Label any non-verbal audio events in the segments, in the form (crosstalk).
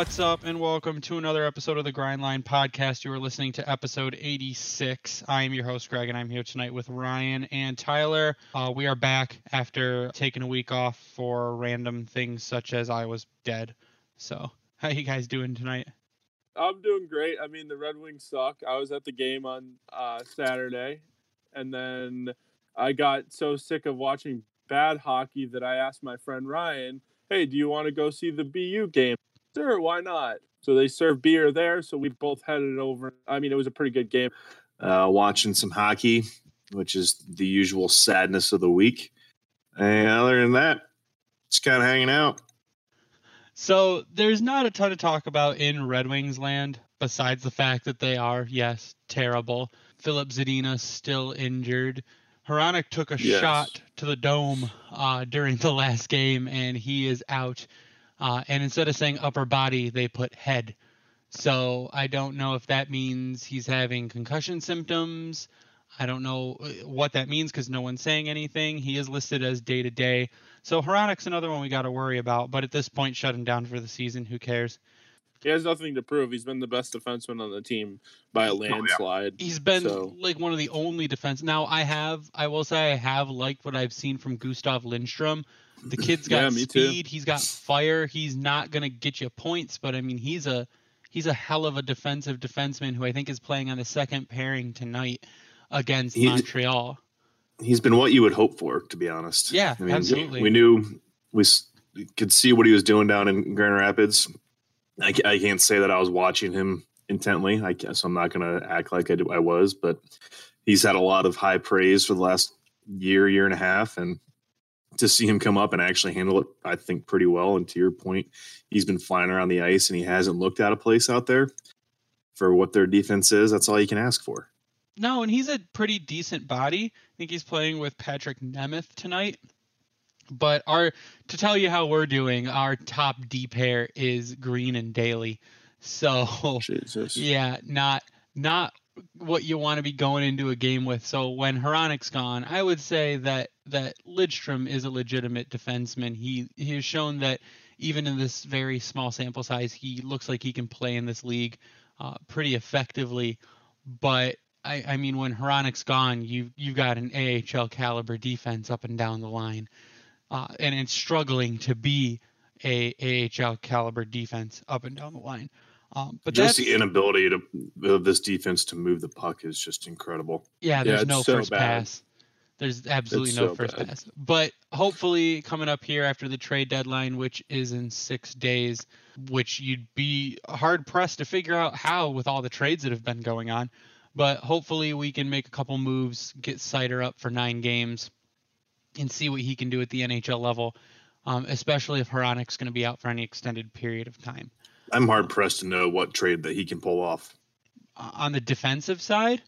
What's up, and welcome to another episode of the Grindline Podcast. You are listening to episode 86. I am your host, Greg, and I'm here tonight with Ryan and Tyler. Uh, we are back after taking a week off for random things such as I was dead. So, how you guys doing tonight? I'm doing great. I mean, the Red Wings suck. I was at the game on uh, Saturday, and then I got so sick of watching bad hockey that I asked my friend Ryan, "Hey, do you want to go see the BU game?" Sure, why not? So they serve beer there, so we both headed over. I mean, it was a pretty good game. Uh, watching some hockey, which is the usual sadness of the week. And other than that, just kind of hanging out. So there's not a ton to talk about in Red Wings land besides the fact that they are, yes, terrible. Filip Zadina still injured. Hronek took a Yes. shot to the dome uh, during the last game, and he is out. Uh, and instead of saying upper body, they put head. So I don't know if that means he's having concussion symptoms. I don't know uh, what that means because no one's saying anything. He is listed as day to day. So Hronek's another one we got to worry about. But at this point, shut him down for the season. Who cares? He has nothing to prove. He's been the best defenseman on the team by a landslide. He's been So- like one of the only defense. Now I have, I will say, I have liked what I've seen from Gustav Lindstrom. The kid's got Yeah, me too. speed. He's got fire. He's not gonna get you points, but I mean, he's a he's a hell of a defensive defenseman who I think is playing on the second pairing tonight against He- Montreal. He's been what you would hope for, to be honest. Yeah, I mean, absolutely. We knew we s- we could see what he was doing down in Grand Rapids. I, I can't say that I was watching him intently. I guess I'm not going to act like I, do, I was, but he's had a lot of high praise for the last year, year and a half, and to see him come up and actually handle it, I think pretty well. And to your point, he's been flying around the ice and he hasn't looked out of place out there for what their defense is. That's all you can ask for. No, and he's a pretty decent body. I think he's playing with Patrick Nemeth tonight. But our to tell you how we're doing, our top D pair is Green and Daly. So Jesus. (laughs) yeah, not not what you want to be going into a game with. So when Hronek's gone, I would say that that Lidstrom is a legitimate defenseman. He he has shown that even in this very small sample size, he looks like he can play in this league uh, pretty effectively. But I, I mean, when Hronek's gone, you you've got an AHL caliber defense up and down the line, uh, and it's struggling to be a AHL caliber defense up and down the line. Um, but just the inability to of this defense to move the puck is just incredible. Yeah, there's it's no so first bad. pass. There's absolutely It's no so first bad. pass. But hopefully, coming up here after the trade deadline, which is in six days, which you'd be hard pressed to figure out how with all the trades that have been going on. But hopefully, we can make a couple moves, get Seider up for nine games, and see what he can do at the NHL level, um, especially if Hronek's going to be out for any extended period of time. I'm hard pressed to know what trade that he can pull off. On the defensive side,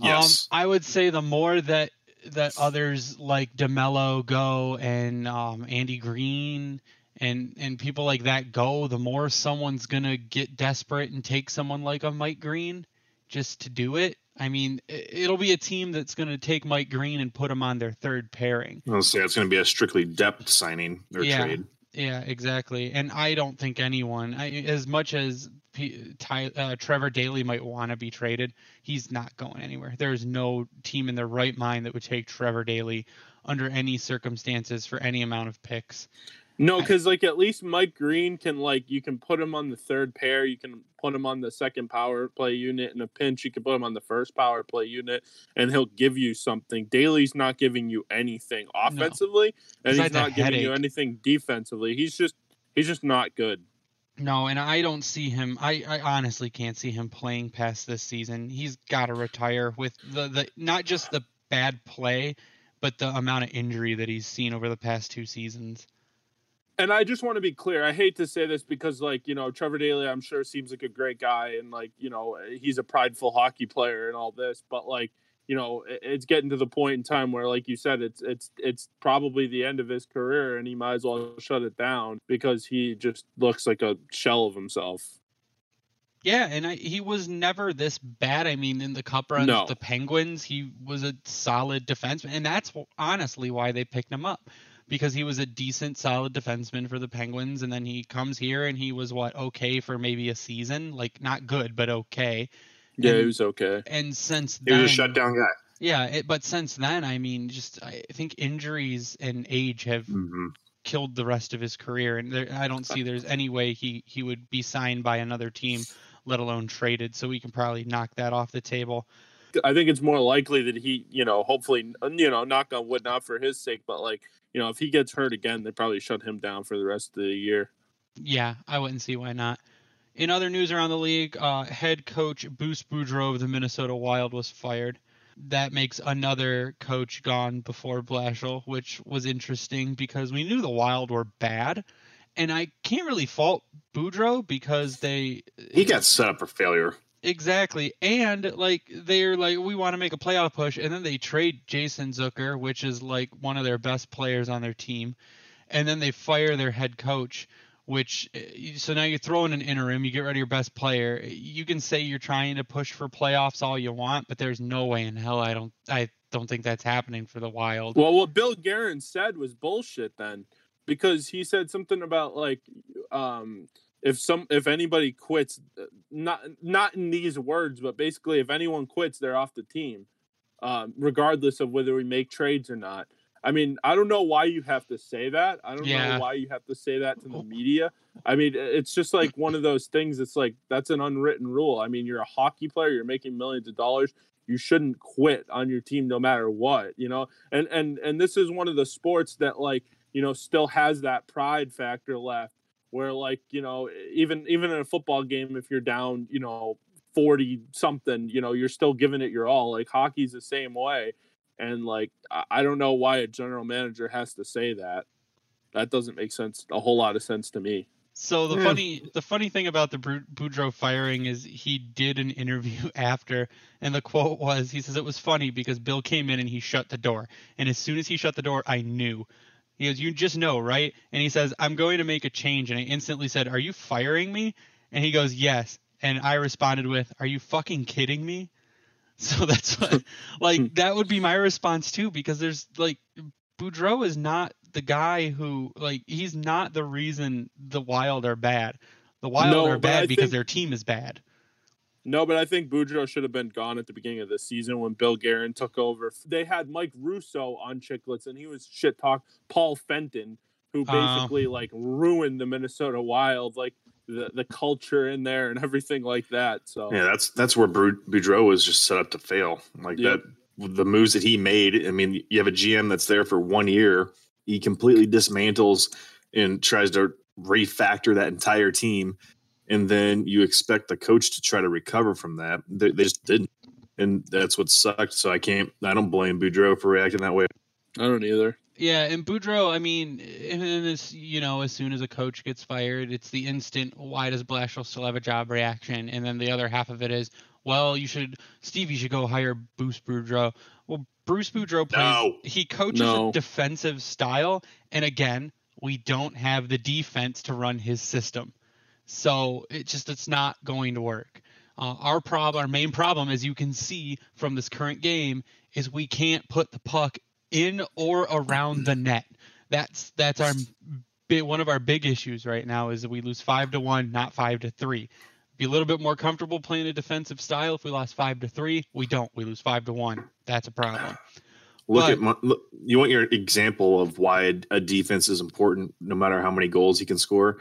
Yes, Um, I would say the more that that others like DeMello go and um, Andy Greene and and people like that go, the more someone's gonna get desperate and take someone like a Mike Green just to do it. I mean, it'll be a team that's gonna take Mike Green and put him on their third pairing. I'll say it's going to be a strictly depth signing or Yeah. trade. Yeah, exactly. And I don't think anyone, I, as much as P, Ty, uh, Trevor Daly might want to be traded, he's not going anywhere. There's no team in their right mind that would take Trevor Daly under any circumstances for any amount of picks. No, because like at least Mike Green can like you can put him on the third pair, you can put him on the second power play unit in a pinch, you can put him on the first power play unit, and he'll give you something. Daly's not giving you anything offensively, and Besides he's not giving you anything defensively. He's just he's just not good. No, and I don't see him. I, I honestly can't see him playing past this season. He's got to retire with the, the not just the bad play, but the amount of injury that he's seen over the past two seasons. And I just want to be clear. I hate to say this because, like, you know, Trevor Daly, I'm sure seems like a great guy, and like, you know, eh, he's a prideful hockey player and all this. But like, you know, it's getting to the point in time where, like you said, it's it's it's probably the end of his career, and he might as well shut it down because he just looks like a shell of himself. Yeah, and I, he was never this bad. I mean, in the cup runs, No. the Penguins, he was a solid defenseman, and that's honestly why they picked him up. Because he was a decent, solid defenseman for the Penguins, and then he comes here and he was what okay for maybe a season, like not good but okay. Yeah, And- it was okay. And since He then, was a shutdown guy. yeah, it, but since then, I mean, just I think injuries and age have hmm killed the rest of his career, and there, I don't see there's any way he he would be signed by another team, let alone traded. So we can probably knock that off the table. I think it's more likely that he, you know, hopefully, you know, knock on wood, not for his sake, but like, you know, if he gets hurt again, they probably shut him down for the rest of the year. Yeah, I wouldn't see why not. In other news around the league, uh, head coach Bruce Boudreau of the Minnesota Wild was fired. That makes another coach gone before Blashill, which was interesting because we knew the Wild were bad, and I can't really fault Boudreau because they He got set up for failure. Exactly. And like they're like we want to make a playoff push and then they trade Jason Zucker, which is like one of their best players on their team. And then they fire their head coach, which eh, so now you're throwing an interim, you get rid of your best player. You can say you're trying to push for playoffs all you want, but there's no way in hell I don't I don't think that's happening for the Wild. Well, what Bill Guerin said was bullshit then, because he said something about like, um, if some if anybody quits, uh, not not in these words, but basically if anyone quits, they're off the team, um, regardless of whether we make trades or not. I mean, I don't know why you have to say that. I don't Yeah. know why you have to say that to the media. I mean, it's just like one of those things. It's like that's an unwritten rule. I mean, you're a hockey player. You're making millions of dollars. You shouldn't quit on your team no matter what. You know, and and and this is one of the sports that like you know still has that pride factor left, where like you know even even in a football game, if you're down, you know. 40 something you know you're still giving it your all like hockey's the same way and like I- I don't know why a general manager has to say that. That doesn't make sense. A whole lot of sense to me. So the Yeah. funny the funny thing about the Bru- Boudreau firing is he did an interview (laughs) after, and the quote was he says it was funny because Bill came in and he shut the door, and as soon as he shut the door, I knew. He goes, "You just know, right?" And he says, "I'm going to make a change," and I instantly said, "Are you firing me?" And he goes, "Yes," and I responded with, "Are you fucking kidding me?" (laughs) So that's what, (laughs) like that would be my response too, because there's like Boudreau is not the guy who like he's not the reason the Wild are bad. The Wild No, are bad because think- their team is bad. No, but I think Boudreau should have been gone at the beginning of the season when Bill Guerin took over. They had Mike Russo on Chiclets, and he was shit talk Paul Fenton, who Oh. basically like ruined the Minnesota Wild, like the the culture in there and (laughs) everything like that. So Yeah, that's that's where Bru- Boudreau was just set up to fail. Like Yep. that, the moves that he made. I mean, you have a GM that's there for one year. He completely dismantles and tries to refactor that entire team, and then you expect the coach to try to recover from that. They, they just didn't, and that's what sucked. So I can't. I don't blame Boudreau for reacting that way. I don't either. Yeah, and Boudreau, I mean, and then this, you know, as soon as a coach gets fired, it's the instant, why does Blashill still have a job reaction? And then the other half of it is, well, you should, Steve, you should go hire Bruce Boudreau. Well, Bruce Boudreau plays, No. he coaches No. a defensive style, and again, we don't have the defense to run his system. So it just, it's not going to work. Uh, our problem, our main problem, as you can see from this current game, is we can't put the puck in or around the net. That's that's our one of our big issues right now is that we lose five to one, not five to three. Be a little bit more comfortable playing a defensive style. If we lost five to three, we don't. We lose five to one. That's a problem. Look But- at my, look, you want your example of why a, a defense is important, no matter how many goals he can score.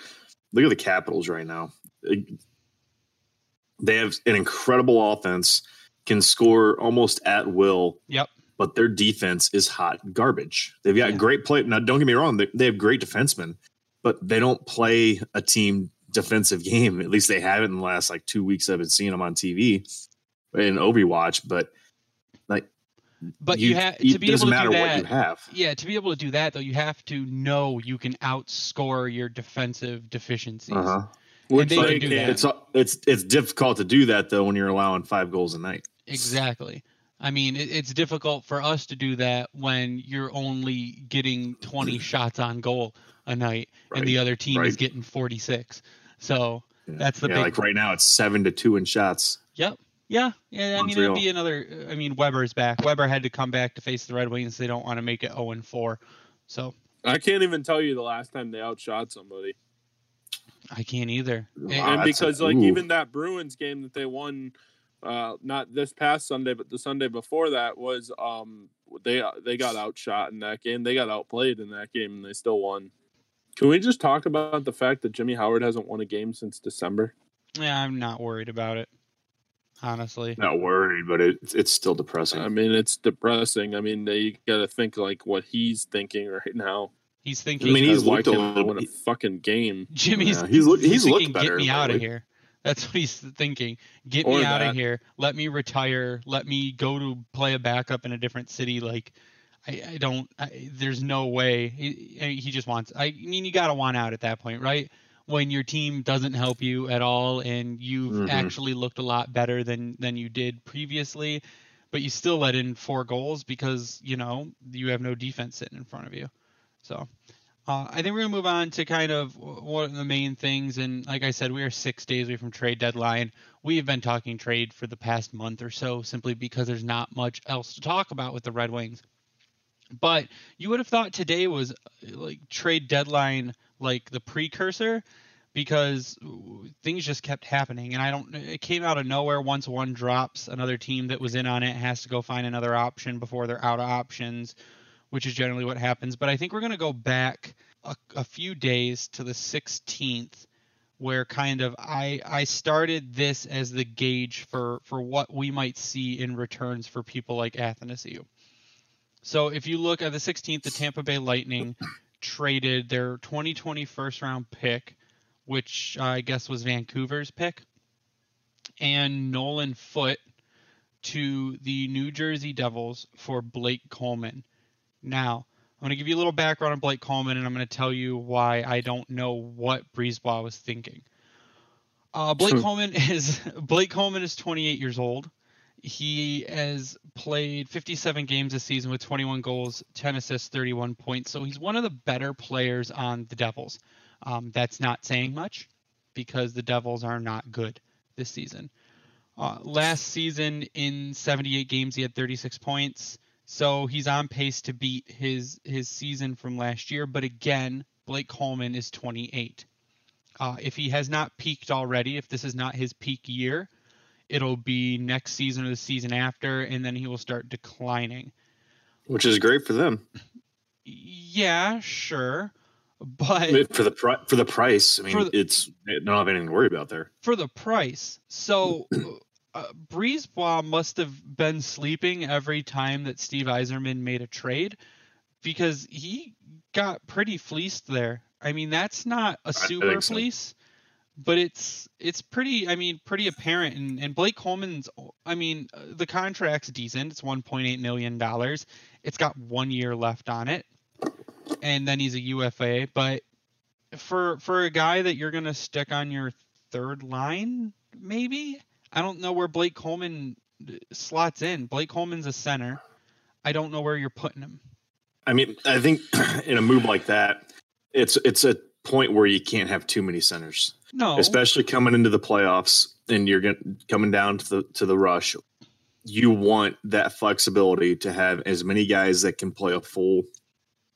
Look at the Capitals right now. They have an incredible offense, can score almost at will. Yep. But their defense is hot garbage. They've got Yeah. great play. Now, don't get me wrong; they, they have great defensemen, but they don't play a team defensive (laughs) game. At least they haven't in the last like two weeks. I've been seeing them on TV in Overwatch, but like But you, have to be doesn't able to matter do what you that. have. Yeah, to be able to do that though, you have to know you can outscore your defensive deficiencies. Uh-huh. Which they they can do can't. that. It's it's it's difficult to do that though when you're allowing five goals a night. Exactly. I mean, it, it's difficult for us to do that when you're only getting 20 (clears throat) shots on goal a night Right, and the other team is getting 46. So, Yeah. That's the yeah, big- like right now it's seven to two in shots. yep. Yeah, yeah. I mean, it'd be another. I mean, Weber's back. Weber had to come back to face the Red Wings. They don't want to make it 0 and 4. So I can't even tell you the last time they outshot somebody. I can't either. And, Wow, and that's a- because like ooh. even that Bruins game that they won uh not this past Sunday but the Sunday before that was um they they got outshot in that game. They got outplayed in that game and they still won. Can we just talk about the fact that Jimmy Howard hasn't won a game since December? Yeah, I'm not worried about it. Honestly. Not worried, but it, it's still depressing. I mean, it's depressing. I mean, they got to think like what he's thinking right now. He's thinking. I mean, he's Because why looked a can't I little win a fucking game. Jimmy's Yeah, he's look- he's looked thinking, better Get me out of here. That's what he's thinking. Get Or me out that. of here. Let me retire. Let me go to play a backup in a different city. Like, I, I don't. I, there's no way. He, he just wants. I mean, you gotta want out at that point, right? When your team doesn't help you at all, and you've Mhm. actually looked a lot better than than you did previously, but you still let in four goals because you know you have no defense sitting in front of you. So. Uh, I think we're gonna move on to kind of one of the main things, and like I said, we are six days away from trade deadline. We have been talking trade for the past month or so, simply because there's not much else to talk about with the Red Wings. But you would have thought today was uh, like trade deadline, like the precursor, because things just kept happening, and I don't. It came out of nowhere. Once one drops, another team that was in on it has to go find another option before they're out of options which is generally what happens. But I think we're going to go back a, a few days to the 16th, where kind of I I started this as the gauge for for what we might see in returns for people like Athanasiu. So if you look at the 16th, the Tampa Bay Lightning (coughs) traded their 2020 first round pick, which I guess was Vancouver's pick, and Nolan Foote to the New Jersey Devils for Blake Coleman. Now, I'm going to give you a little background on Blake Coleman, and I'm going to tell you why I don't know what BriseBois was thinking. Uh, Blake Coleman (laughs) is Blake Coleman is 28 years old. He has played 57 games this season with 21 goals, 10 assists, 31 points. So he's one of the better players on the Devils. Um, that's not saying much because the Devils are not good this season. Uh, last season, in 78 games, he had 36 points. So he's on pace to beat his his season from last year. But again, Blake Coleman is 28. Uh, if he has not peaked already, if this is not his peak year, it'll be next season or the season after, and then he will start declining. which is great for them. Yeah, sure, but for the pri- for the price, I mean, the- it's they don't have anything to worry about there. for the price. So (clears throat) uh, BriseBois must have been sleeping every time that Steve Yzerman made a trade because he got pretty fleeced there. I mean, that's not a super so. fleece, but it's it's pretty. I mean, pretty apparent. And, and Blake Coleman's. I mean, uh, the contract's decent. It's 1.8 million dollars. It's got one year left on it, and then he's a UFA. But for for a guy that you're gonna stick on your third line, maybe I don't know where Blake Coleman uh, slots in. Blake Coleman's a center. I don't know where you're putting him. I mean, I think (clears throat) in a move like that, it's it's a point where you can't have too many centers, No, especially coming into the playoffs and you're getting coming down to the to the rush. You want that flexibility to have as many guys that can play a full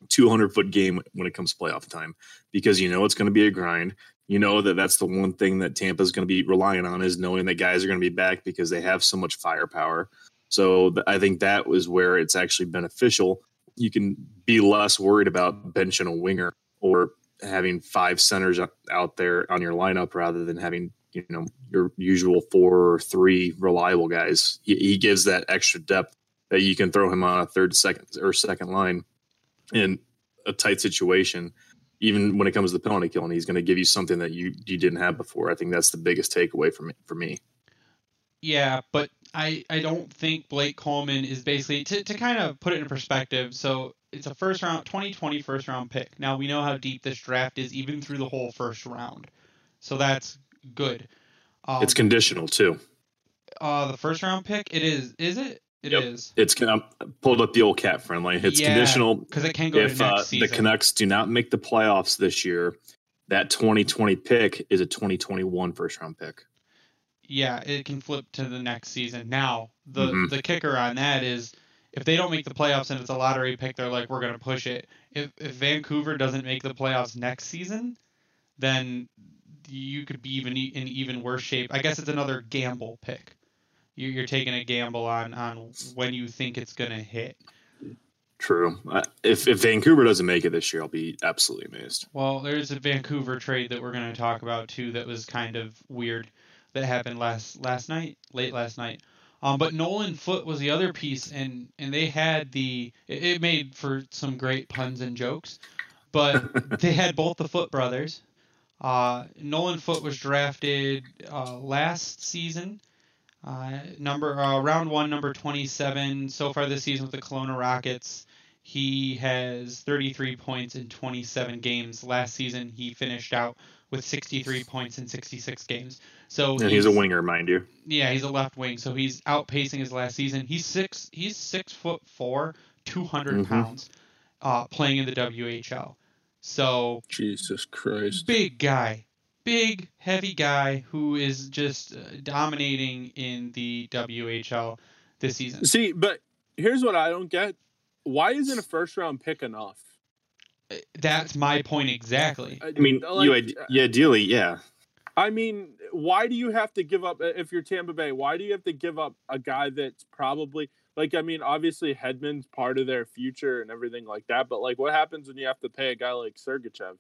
200 foot game when it comes to playoff time, because you know it's going to be a grind. You know that that's the one thing that Tampa's going to be relying on is knowing that guys are going to be back because they have so much firepower. So th- I think that was where it's actually beneficial. You can be less worried about benching a winger or having five centers out there on your lineup rather than having you know your usual four or three reliable guys. He, he gives that extra depth that you can throw him on a third, second, or second line in a tight situation. Even when it comes to the penalty kill, and he's going to give you something that you you didn't have before. I think that's the biggest takeaway me. For me, Yeah, but I, I don't think Blake Coleman is basically to, to kind of put it in perspective. So it's a first round 2020 first round pick. Now we know how deep this draft is even through the whole first round. So that's good. Um, it's conditional too. uh the first round pick it is is it It is Yep. It's I pulled up the old Cap Friendly. It's Yeah, conditional because it can go if uh, the. Canucks do not make the playoffs this year. That 2020 pick is a 2021 first round pick. yeah, it can flip to the next season. Now, the Mhm. the kicker on that is if they don't make the playoffs and it's a lottery pick, they're like, we're going to push it. If, if Vancouver doesn't make the playoffs next season, then you could be even in even worse shape. I guess it's another gamble pick. You're, you're taking a gamble on on when you think it's going to hit. True. If if Vancouver doesn't make it this year, I'll be absolutely amazed. Well, there's a Vancouver trade that we're going to talk about too that was kind of weird that happened last last night, late last night. Um, but Nolan Foote was the other piece, and and they had the it, it made for some great puns and jokes, but (laughs) they had both the Foote brothers. Uh, Nolan Foote was drafted uh, last season, uh, number uh, round one, number 27. So far this season with the Kelowna Rockets, he has 33 points in 27 games. Last season, he finished out with 63 points in 66 games. So and he's, he's, a winger, mind you. Yeah, he's a left wing, so he's outpacing his last season. He's six. He's six foot four, 200 mm-hmm. pounds, uh, playing in the WHL. So Jesus Christ, big guy, big heavy guy who is just uh, dominating in the WHL this season. See, but here's what I don't get: why isn't a first round pick enough? That's my point exactly. I mean, like, you yeah, uh, ideally, yeah. I mean, why do you have to give up if you're Tampa Bay? Why do you have to give up a guy that's probably like I mean, obviously Hedman's part of their future and everything like that, but like what happens when you have to pay a guy like Sergachev?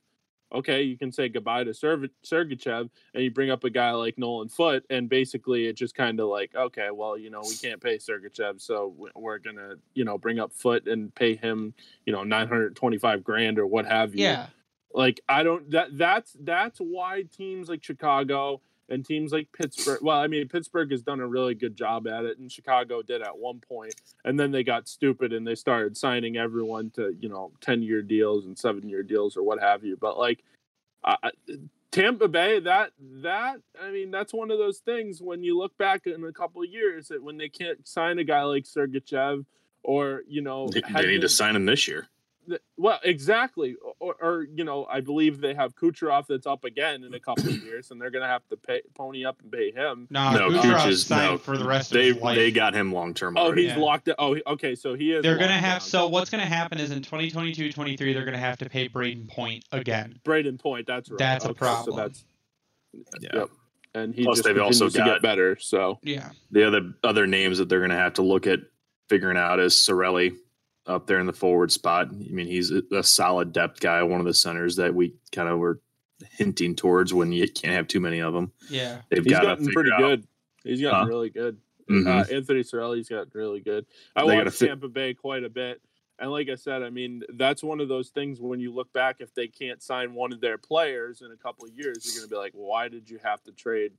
Okay, you can say goodbye to Sergachev and you bring up a guy like Nolan Foote, and basically it just kind of like, okay, well, you know, we can't pay Sergachev, so we're gonna, you know, bring up Foote and pay him, you know, nine hundred twenty-five grand or what have you. Yeah. Like I don't that that's that's why teams like Chicago and teams like Pittsburgh. Well, I mean, Pittsburgh has done a really good job at it, and Chicago did at one point, and then they got stupid and they started signing everyone to you know ten year deals and seven year deals or what have you. But like uh, Tampa Bay, that that I mean, that's one of those things when you look back in a couple of years that when they can't sign a guy like Sergachev or you know they, they need to sign him this year well, exactly. Or, or, you know, I believe they have Kucherov that's up again in a couple of years, and they're going to have to pay pony up and pay him. No, no, Kucherov's signed no, for the rest they, of his life. They got him long term. Oh, he's yeah. locked. In. Oh, okay. So he is. They're going to have. Down. So what's going to happen is in 2022-23, they're going to have to pay Brayden Point again. Brayden Point. That's right. That's okay, a problem. So that's. Yeah. Yep. And he Plus, just they've also got, to get better. So yeah. The other other names that they're going to have to look at figuring out is Cirelli up there in the forward spot. I mean, he's a, a solid depth guy, one of the centers that we kind of were hinting towards when you can't have too many of them. Yeah, they've he's gotten pretty out. good. He's gotten huh? really good. Mm-hmm. Uh, Anthony Cirelli's gotten really good. I they watched Tampa Bay quite a bit. And like I said, I mean, that's one of those things when you look back, if they can't sign one of their players in a couple of years, you're going to be like, why did you have to trade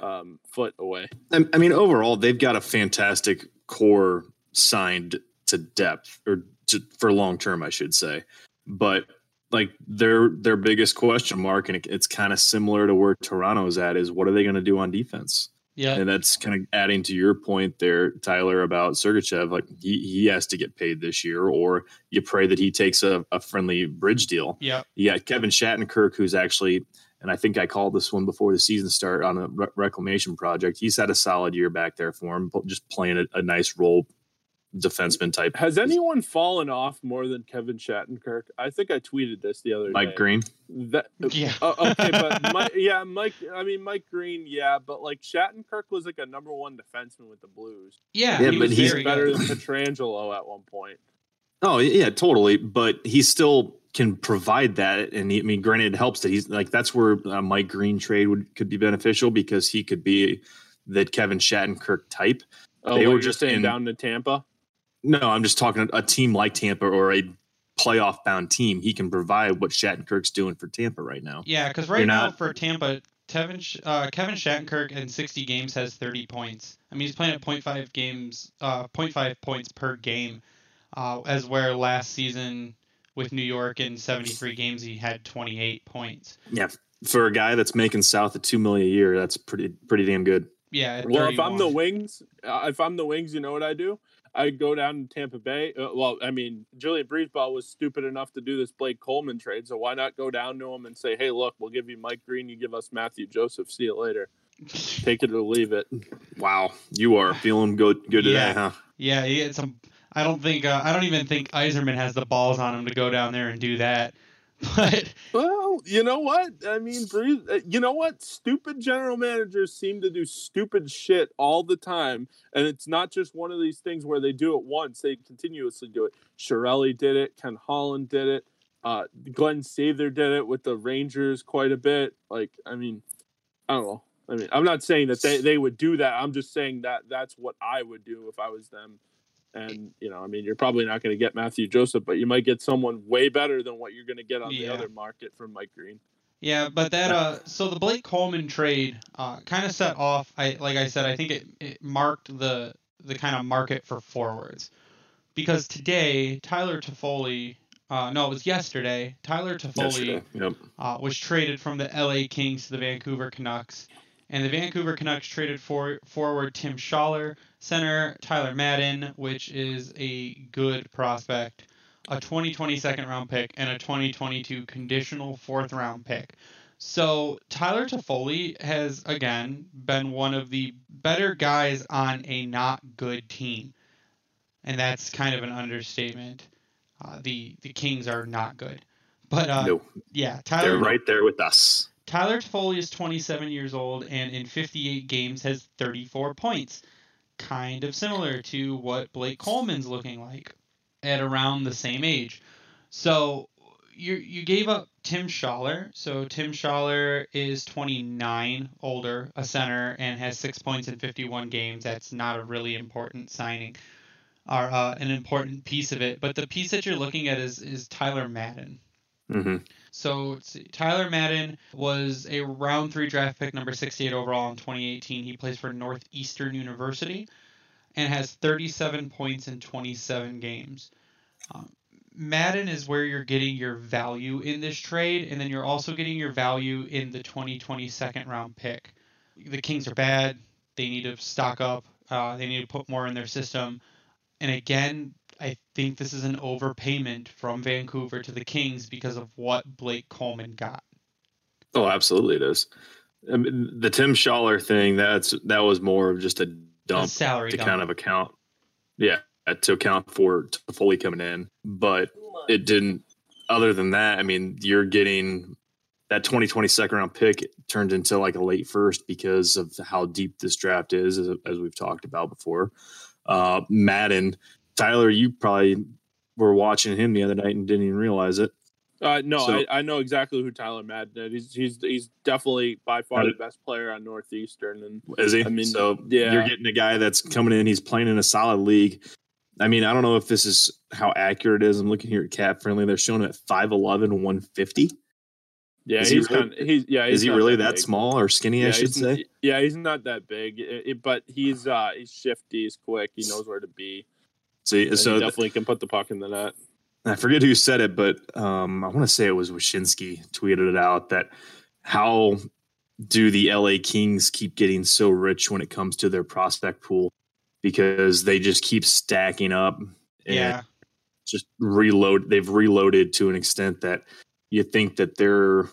um, Foote away? I mean, overall, they've got a fantastic core signed to depth or to, for long term, I should say. But like their their biggest question mark, and it, it's kind of similar to where Toronto's at, is what are they going to do on defense? Yeah, and that's kind of adding to your point there, Tyler, about Sergachev. Like he, he has to get paid this year, or you pray that he takes a, a friendly bridge deal. Yeah, yeah. Kevin Shattenkirk, who's actually, and I think I called this one before the season start on a re- reclamation project. He's had a solid year back there for him, just playing a, a nice role defenseman type. Has anyone fallen off more than Kevin Shattenkirk? I think I tweeted this the other Mike day. Mike Green. That yeah. Uh, okay, but (laughs) Mike, yeah, Mike. I mean Mike Green, yeah, but like Shattenkirk was like a number one defenseman with the Blues. Yeah, yeah, he but he's better good. than Pietrangelo at one point. Oh yeah, totally. But he still can provide that, and he, I mean, granted, it helps that he's like that's where uh, Mike Green trade would could be beneficial because he could be that Kevin Shattenkirk type. Oh, they were just staying in, down to Tampa. No, I'm just talking a team like Tampa or a playoff bound team. He can provide what Shattenkirk's doing for Tampa right now. Yeah, because right You're now not, for Tampa, Kevin uh, Kevin Shattenkirk in 60 games has 30 points. I mean, he's playing at 0.5 games, uh, 0.5 points per game, uh, as where last season with New York in 73 games he had 28 points. Yeah, for a guy that's making south of two million a year, that's pretty pretty damn good. Yeah. Well, if I'm the Wings, uh, if I'm the Wings, you know what I do? I go down to Tampa Bay. Uh, well, I mean, Julien BriseBois was stupid enough to do this Blake Coleman trade, so why not go down to him and say, "Hey, look, we'll give you Mike Green, you give us Mathieu Joseph. See you later. Take it or leave it." Wow, you are feeling good good yeah. today, huh? Yeah, he had some. I don't think uh, I don't even think Yzerman has the balls on him to go down there and do that. (laughs) But Well, you know what? I mean, uh, you know what? Stupid general managers seem to do stupid shit all the time. And it's not just one of these things where they do it once, they continuously do it. Shirelli did it, Ken Holland did it, uh, Glenn Sather did it with the Rangers quite a bit. Like, I mean, I don't know. I mean, I'm not saying that they, they would do that. I'm just saying that that's what I would do if I was them. And, you know, I mean, you're probably not going to get Mathieu Joseph, but you might get someone way better than what you're going to get on the other market from Mike Green. Yeah, but that uh, so the Blake Coleman trade uh, kind of set off. I like I said, I think it, it marked the the kind of market for forwards because today Tyler Toffoli, uh, no, it was yesterday. Tyler Toffoli Yesterday. Yep. uh, was traded from the LA Kings to the Vancouver Canucks, and the Vancouver Canucks traded for forward Tim Schaller, center Tyler Madden, which is a good prospect, a 2020 second round pick, and a 2022 conditional fourth round pick. So Tyler Toffoli has again been one of the better guys on a not good team, and that's kind of an understatement. Uh, the the Kings are not good, but uh, no, yeah, Tyler, they're right there with us. Tyler Toffoli is 27 years old and in 58 games has 34 points. Kind of similar to what Blake Coleman's looking like at around the same age. So you you gave up Tim Schaller. So Tim Schaller is 29, older, a center, and has six points in 51 games. That's not a really important signing or uh, an important piece of it. But the piece that you're looking at is is Tyler Madden. hmm So. Tyler Madden was a round three draft pick, number 68 overall in 2018. He plays for Northeastern University and has 37 points in 27 games. Um, Madden is where you're getting your value in this trade, and then you're also getting your value in the 2020 second round pick. The Kings are bad. They need to stock up. Uh, they need to put more in their system. And again, I think this is an overpayment from Vancouver to the Kings because of what Blake Coleman got. Oh, absolutely, it is. I mean, the Tim Schaller thing that's that was more of just a A dump salary to dump. kind of account, yeah, to account for fully coming in, but it didn't. Other than that, I mean, you're getting that 2020 second round pick turned into like a late first because of how deep this draft is, as, as we've talked about before. Uh, Madden, Tyler, you probably were watching him the other night and didn't even realize it. Uh, no, So- I, I know exactly who Tyler Madden is. He's he's he's definitely by far the best player on Northeastern, and Is he? I mean, so yeah. you're getting a guy that's coming in. He's playing in a solid league. I mean, I don't know if this is how accurate it is. I'm looking here at Cap Friendly. They're showing him at 5'11", 150. yeah, Is he he's really- kind of he's yeah. He's Is he really that big. small or skinny? I Yeah, should he's- say. Yeah, he's not that big, It- it- but he's uh he's shifty, he's quick, he knows where to be. See, and so he th- definitely can put the puck in the net. I forget who said it, but um, I want to say it was Wyshynski tweeted it out that how do the LA Kings keep getting so rich when it comes to their prospect pool because they just keep stacking up and Yeah. just reload. They've reloaded to an extent that you think that their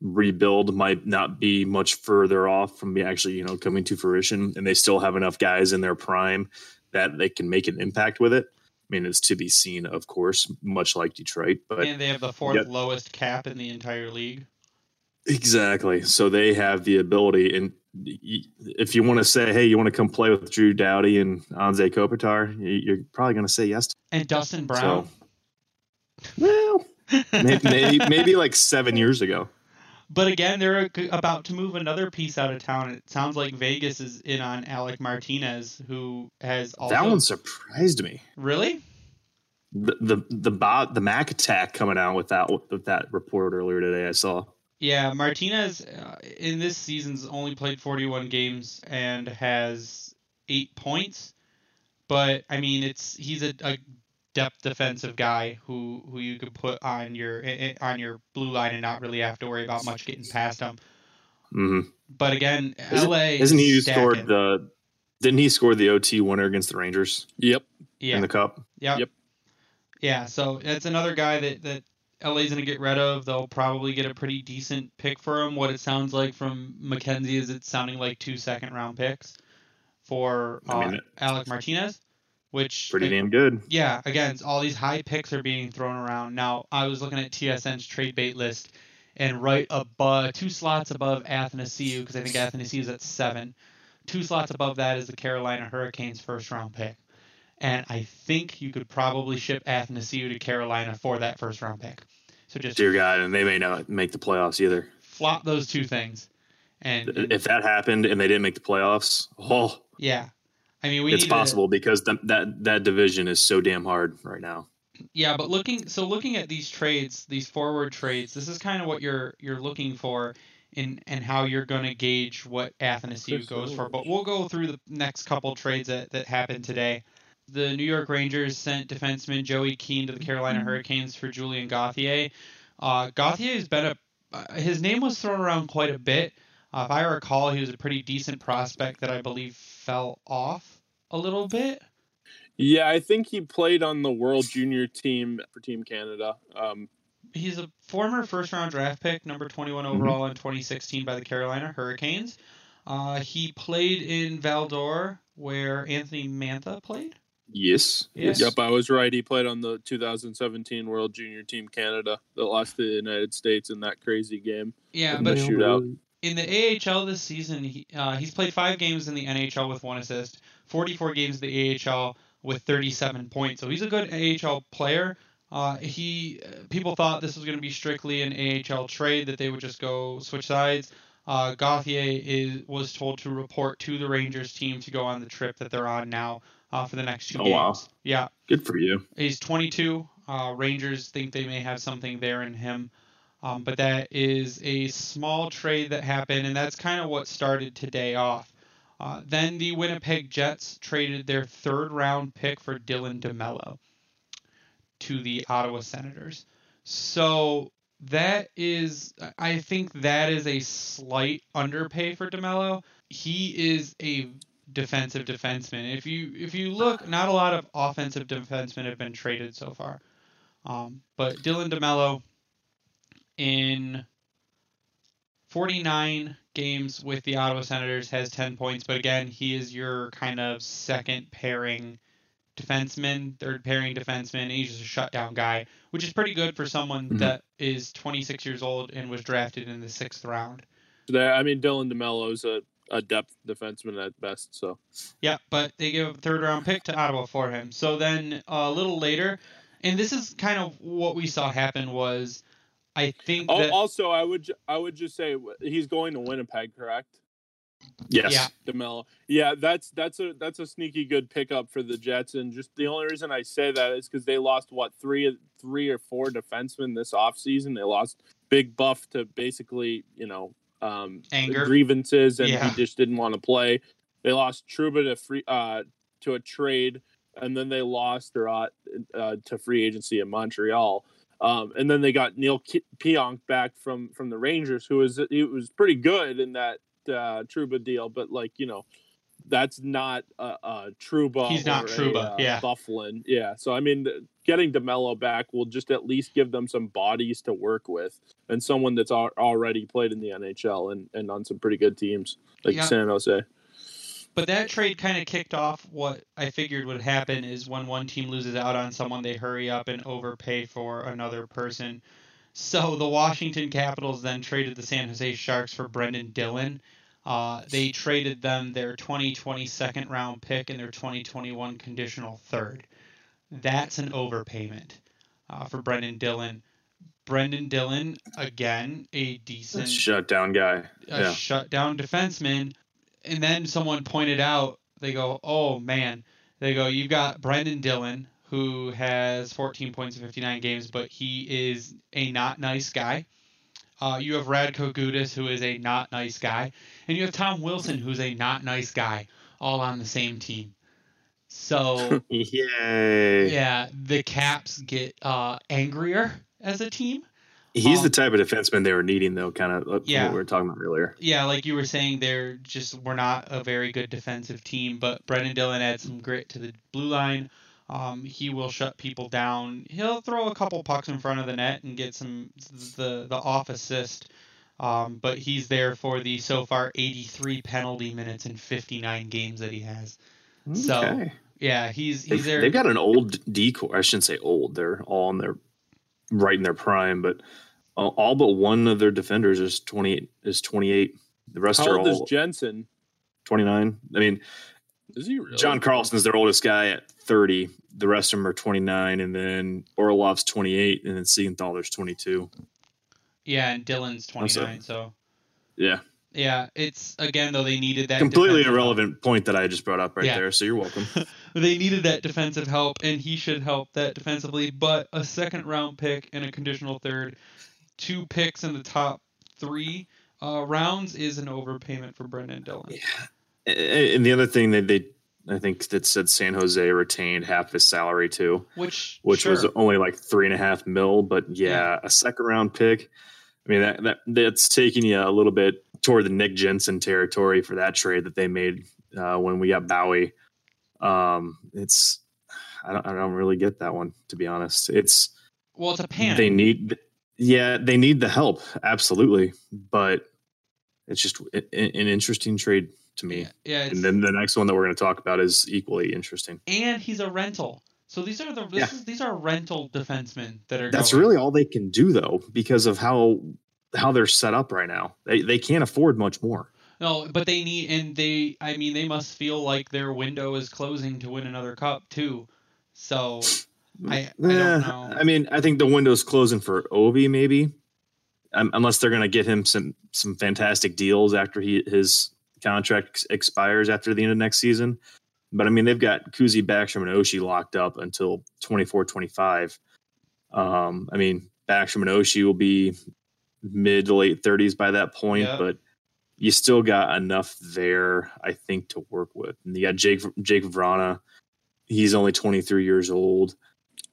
rebuild might not be much further off from be actually you know coming to fruition, and they still have enough guys in their prime that they can make an impact with it. I mean, it's to be seen, of course, much like Detroit, but and they have the fourth Yep. lowest cap in the entire league. exactly. So they have the ability, and if you want to say, "Hey, you want to come play with Drew Doughty and Anze Kopitar," you're probably going to say yes. To And Dustin Brown. well, (laughs) maybe, maybe, maybe like seven years ago. But again, they're about to move another piece out of town. It sounds like Vegas is in on Alec Martinez, who has also that one surprised me. really. The the the bot the Mac attack coming out with that with that report earlier today. I saw. Yeah, Martinez uh, in this season's only played 41 games and has eight points. But I mean, it's he's a, a depth defensive guy who who you could put on your i- i- on your blue line and not really have to worry about much getting past him. hmm But again, Isn't- LA Isn't he who is scored the? Didn't he score the OT winner against the Rangers Yep. yeah in the Cup? Yep. Yep. Yeah, so it's another guy that that LA's gonna get rid of. They'll probably get a pretty decent pick for him. What it sounds like from McKenzie is it's sounding like two second round picks for uh, I mean, Alec Martinez. Which Pretty damn good. yeah, again, all these high picks are being thrown around. Now, I was looking at TSN's trade bait list, and right above, two slots above Athanasiu, because I think Athanasiu is at seven. Two slots above that is the Carolina Hurricanes first round pick. And I think you could probably ship Athanasiu to Carolina for that first round pick. So just Dear God, and they may not make the playoffs either. flop those two things. And, and If that happened and they didn't make the playoffs, oh, yeah, I mean, we it's need to- possible because th- that that division is so damn hard right now. Yeah, but looking so looking at these trades, these forward trades, this is kind of what you're you're looking for in and how you're going to gauge what Athanasiu goes for. But we'll go through the next couple trades that that happened today. The New York Rangers sent defenseman Joey Keane to the Carolina Hurricanes for Julien Gauthier. Uh, Gauthier has been a uh, his name was thrown around quite a bit. Uh, if I recall, he was a pretty decent prospect that I believe fell off a little bit. Yeah, I think he played on the World Junior team for Team Canada. Um, He's a former first round draft pick, number 21 overall in 2016 by the Carolina Hurricanes. Uh, he played in Val-d'Or, where Anthony Mantha played. Yes. Yes. Yep, I was right. He played on the 2017 World Junior Team Canada that lost to the United States in that crazy game. Yeah, In but the shootout. in the AHL this season, he, uh, he's played five games in the NHL with one assist, 44 games in the AHL with 37 points. So he's a good AHL player. Uh, he people thought this was going to be strictly an AHL trade that they would just go switch sides. Uh, Gauthier is was told to report to the Rangers team to go on the trip that they're on now uh, for the next two Oh, games. wow. Yeah, Good for you. He's 22. Uh, Rangers think they may have something there in him. Um, but that is a small trade that happened, and that's kind of what started today off. Uh, then the Winnipeg Jets traded their third round pick for Dylan DeMello to the Ottawa Senators. So that is, I think that is a slight underpay for DeMello. He is a defensive defenseman. If you if you look, not a lot of offensive defensemen have been traded so far. Um, but Dylan DeMello in 49 games with the Ottawa Senators has 10 points, but again, he is your kind of second pairing defenseman, third pairing defenseman, and he's just a shutdown guy, which is pretty good for someone Mhm. that is 26 years old and was drafted in the sixth round. There, I mean, Dylan DeMello's a, a depth defenseman at best. So Yeah, but they give a third round pick to Ottawa for him. So then uh, a little later, and this is kind of what we saw happen was, I think Al- that also, I would I would just say he's going to Winnipeg, correct? Yes. Yeah. DeMello. Yeah, that's that's a that's a sneaky good pickup for the Jets, and just the only reason I say that is because they lost what three three or four defensemen this offseason. They lost Big Buff to basically you know um, Anger. grievances, and Yeah. he just didn't want to play. They lost Trouba to free uh, to a trade, and then they lost Chiarot uh, to free agency in Montreal. Um, and then they got Neal Ki- Pionk back from from the Rangers, who was he was pretty good in that uh, Trouba deal, but like you know, that's not a, a Trouba. He's not or a, uh, yeah. Byfuglien, yeah. So I mean, getting DeMello back will just at least give them some bodies to work with, and someone that's al- already played in the NHL and and on some pretty good teams like Yeah. San Jose. But that trade kind of kicked off what I figured would happen is when one team loses out on someone, they hurry up and overpay for another person. So the Washington Capitals then traded the San Jose Sharks for Brendan Dillon. Uh, they traded them their 2020 second round pick and their 2021 conditional third. That's an overpayment uh, for Brendan Dillon. Brendan Dillon, again, a decent Shutdown guy. a Yeah. shutdown defenseman. And then someone pointed out, they go, oh man, they go, you've got Brendan Dillon, who has 14 points in 59 games, but he is a not nice guy. Uh, you have Radko Gudas, who is a not nice guy. And you have Tom Wilson, who's a not nice guy, all on the same team. So, (laughs) Yay. yeah, the Caps get uh, angrier as a team. He's Um, the type of defenseman they were needing, though, kind of like Yeah. what we were talking about earlier. yeah, like you were saying, they're just we're not a very good defensive team, but Brendan Dillon adds some grit to the blue line. Um, he will shut people down. He'll throw a couple pucks in front of the net and get some the the off assist. Um, but he's there for the so far 83 penalty minutes in 59 games that he has. Okay. So- Yeah, he's They've, he's there. they've got an old decor. I shouldn't say old. They're all in their right in their prime, but all, all but one of their defenders is twenty eight. Is twenty eight. The rest How are old is all Jensen? twenty nine. I mean, Is he really? John Carlson's their oldest guy at thirty. The rest of them are twenty nine, and then Orlov's twenty eight, and then Siegenthaler's twenty two. yeah, and Dylan's 29. So Yeah, yeah, it's again though they needed that completely defensive help. irrelevant point that I just brought up right Yeah. there. So you're welcome. (laughs) They needed that defensive help, and he should help that defensively. But a second round pick and a conditional third, two picks in the top three uh, rounds is an overpayment for Brendan Dillon. Yeah. and the other thing that they, I think that said San Jose retained half his salary too. Which which was only like three and a half mil. But yeah, Yeah. a second round pick. I mean that, that that's taking you a little bit toward the Nick Jensen territory for that trade that they made uh, when we got Bowey. Um, it's I don't, I don't really get that one to be honest. It's well, it's a pan. they need yeah they need the help absolutely, but it's just an interesting trade to me. yeah, yeah And then the next one that we're going to talk about is equally interesting. and he's a rental. So these are the this Yeah. is, these are rental defensemen that are. That's going. really all they can do though, because of how how they're set up right now. They they can't afford much more. No, but they need, and they, I mean, they must feel like their window is closing to win another cup too. So, I, I don't know. I mean, I think the window's closing for Ovi maybe, um, unless they're going to get him some some fantastic deals after he his contract expires after the end of next season. But I mean, they've got Kuzi, Backstrom, and Oshie locked up until 24, 25. Um, I mean, Backstrom and Oshie will be mid to late 30s by that point, Yeah. but you still got enough there, I think, to work with. And you got Jake Jake Vrana. He's only 23 years old.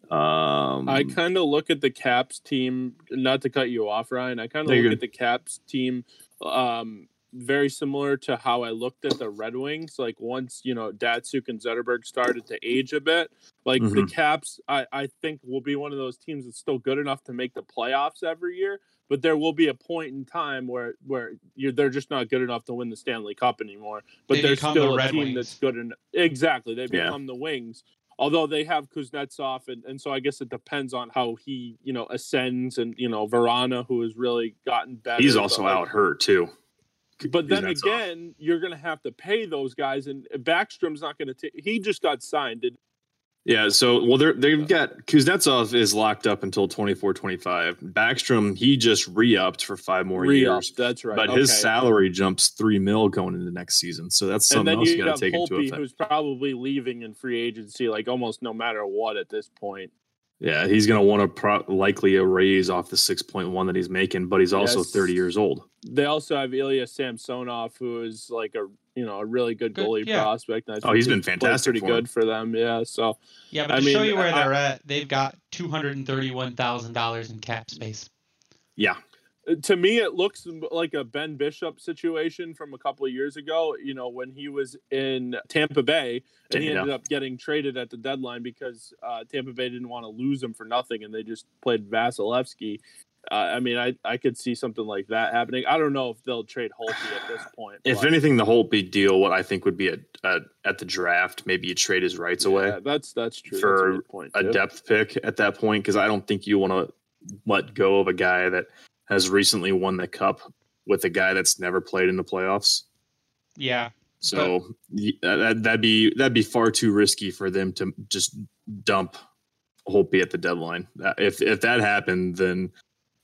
Um, I kind of look at the Caps team. Not to cut you off, Ryan. I kind of look at the Caps team um, very similar to how I looked at the Red Wings. Like once you know Datsyuk and Zetterberg started to age a bit, like the Mhm. Caps, I, I think will be one of those teams that's still good enough to make the playoffs every year. But there will be a point in time where where you're, they're just not good enough to win the Stanley Cup anymore. But They they're become still the a Red team Wings. that's good enough. Exactly, they Yeah. become the Wings although they have Kuznetsov, and, and so I guess it depends on how he, you know, ascends, and you know, Vrana, who has really gotten better. he's also like, out hurt too. But then Kuznetsov. again, you're going to have to pay those guys, and Backstrom's not going to take. He just got signed. Did Yeah, so well they're they've got Kuznetsov is locked up until 24 25. Backstrom, he just re-upped for five more re-up? years. That's right. But okay. his salary jumps three mil going into next season. So that's something else you got gotta take into Holtby, effect. who's probably leaving in free agency, like almost no matter what at this point. Yeah, he's gonna want to pro- likely a raise off the six point one that he's making, but he's also Yes. 30 years old. They also have Ilya Samsonov, who is like a you know a really good Good, goalie yeah. prospect. and I Oh, he's been played fantastic pretty for good him. for them. Yeah, so yeah, but I to show you where I- they're at, they've got two hundred and thirty-one thousand dollars in cap space. Yeah, to me it looks like a ben bishop situation from a couple of years ago you know when he was in tampa bay and he ended up getting traded at the deadline because uh, tampa bay didn't want to lose him for nothing and they just played vasilevskiy. Uh, i mean I, I could see something like that happening. I don't know if they'll trade Holtby at this (sighs) point if but- anything, the whole big deal, what I think would be a, a at the draft, maybe you trade his rights away. that's that's true. For that's a, a depth pick at that point because I don't think you want to let go of a guy that has recently won the cup with a guy that's never played in the playoffs. Yeah, So y- that, that'd be that'd be far too risky for them to just dump Holtby at the deadline. Uh, If if that happened, then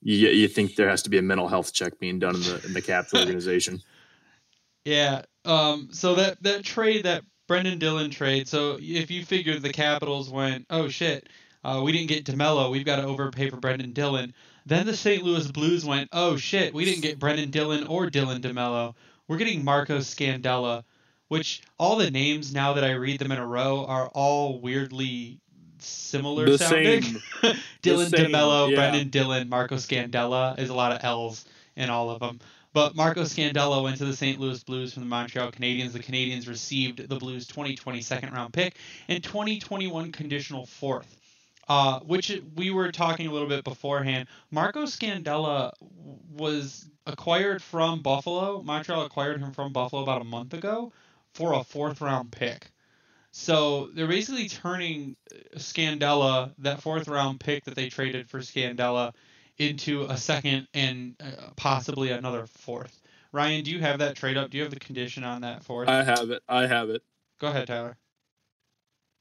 you you think there has to be a mental health check being done in the in the Caps (laughs) organization. yeah. Um, so that that trade, that Brendan Dillon trade. So if you figure the Capitals went, oh shit, uh, we didn't get DeMelo, we've got to overpay for Brendan Dillon. Then the St. Louis Blues went, oh shit, we didn't get Brendan Dillon or Dylan DeMelo. We're getting Marco Scandella, which all the names now that I read them in a row are all weirdly similar the sounding. same (laughs) Dylan same, DeMelo, yeah. Brendan Dillon, Marco Scandella. is a lot of L's in all of them. But Marco Scandella went to the St. Louis Blues from the Montreal Canadiens. The Canadiens received the Blues 2020 second round pick and 2021 conditional fourth. Uh, which we were talking a little bit beforehand. Marco Scandella was acquired from Buffalo. Montreal acquired him from Buffalo about a month ago for a fourth round pick. So they're basically turning Scandella, that fourth round pick that they traded for Scandella, into a second and uh, possibly another fourth. Ryan, do you have that trade up? Do you have the condition on that fourth? I have it. I have it. Go ahead, Tyler.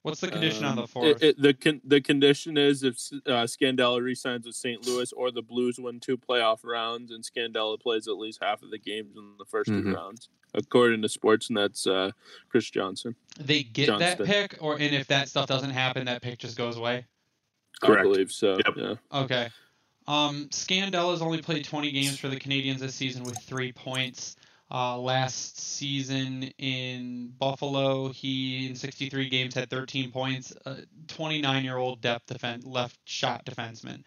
What's the condition on Um, the fourth? It, it, the con- the condition is if uh, Scandella resigns with St. Louis or the Blues win two playoff rounds and Scandella plays at least half of the games in the 1st two Mhm. rounds, according to Sportsnet's uh, Chris Johnston. they get that pick, or and if that stuff doesn't happen, that pick just goes away. I Correct. believe so. Yep. Yeah. Okay. Um, Scandella's only played 20 games for the Canadiens this season with three points. Uh, last season in Buffalo, he in 63 games had 13 points. 29 year old depth defense, left shot defenseman.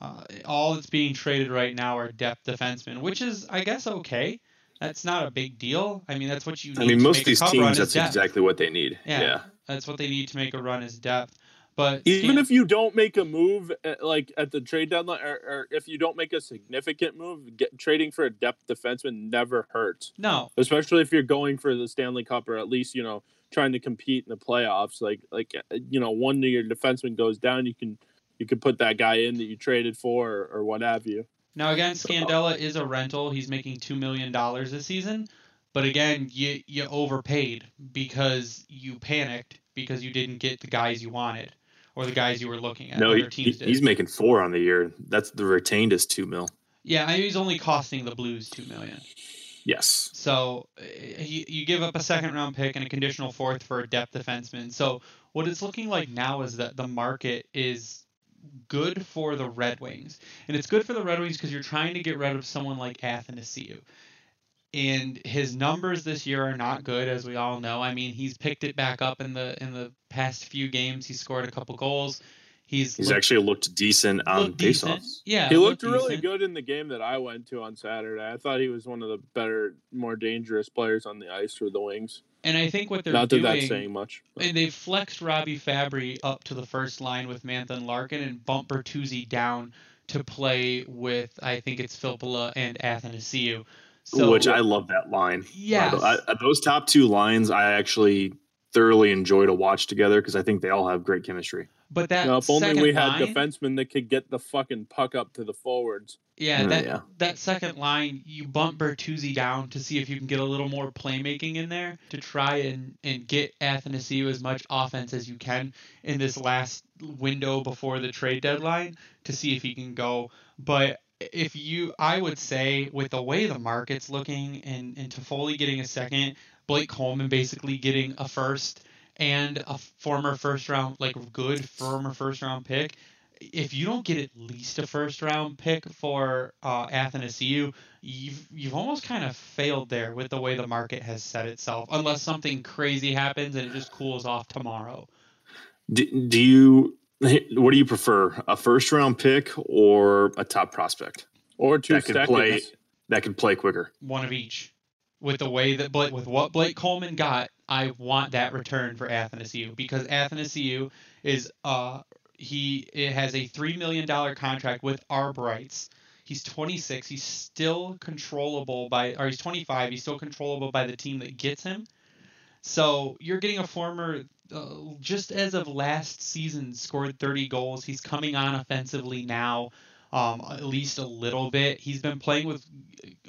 Uh, all that's being traded right now are depth defensemen, which is, I guess, okay. That's not a big deal. I mean, that's what you need I mean, to most make of these a cup run teams, that's depth. exactly what they need. Yeah. Yeah. That's what they need to make a run is depth. But Even Scan- if you don't make a move at, like at the trade deadline, or, or if you don't make a significant move, get, trading for a depth defenseman never hurts. no, especially if you're going for the Stanley Cup or at least you know trying to compete in the playoffs. Like like uh, you know, one of your defenseman goes down, you can you can put that guy in that you traded for or, or what have you. Now again, Scandella is a rental. He's making two million dollars this season, but again, you you overpaid because you panicked because you didn't get the guys you wanted or the guys you were looking at. No, he, he- teams did. he's making four on the year. That's the retained is two mil. yeah, I mean, he's only costing the Blues two million. Yes. So eh, you, you give up a second round pick and a conditional fourth for a depth defenseman. So what it's looking like now is that the market is good for the Red Wings, and it's good for the Red Wings because you're trying to get rid of someone like Athanasiu. And his numbers this year are not good, as we all know. I mean, he's picked it back up in the in the past few games. He scored a couple goals. He's He's looked- actually looked decent on looked decent. faceoffs. Yeah, He looked looked really decent. good in the game that I went to on Saturday. I thought he was one of the better, more dangerous players on the ice for the Wings. And I think what they're Not that doing. that's saying much. but- And they've flexed Robby Fabbri up to the first line with Mantha and Larkin and bump Bertuzzi down to play with I think it's Filppula and Athanasiu. So which I love that line. Yeah, Uh, those top two lines, I actually thoroughly enjoy to watch together because I think they all have great chemistry. but that Now, if only we had line, defensemen that could get the fucking puck up to the forwards. yeah, Uh, that yeah. that second line, you bump Bertuzzi down to see if you can get a little more playmaking in there to try and and get Athanasiu as much offense as you can in this last window before the trade deadline to see if he can go. But if you, I would say, with the way the market's looking and, and Toffoli getting a second, Blake Coleman basically getting a first and a former first round, like good former first round pick. If you don't get at least a first round pick for uh, Athanasiu, you've you've almost kind of failed there with the way the market has set itself. Unless something crazy happens and it just cools off tomorrow. Do, do you? What do you prefer, a first round pick or a top prospect Or two that can seconds. play that can play quicker? one of each. With the way that Blake, with what Blake Coleman got, I want that return for Athanasiu because Athanasiu is uh he it has a three million dollar contract with Arb rights. He's 26. He's still controllable by, or he's 25. He's still controllable by the team that gets him. So you're getting a former, uh, just as of last season, scored 30 goals. He's coming on offensively now, um, at least a little bit. He's been playing with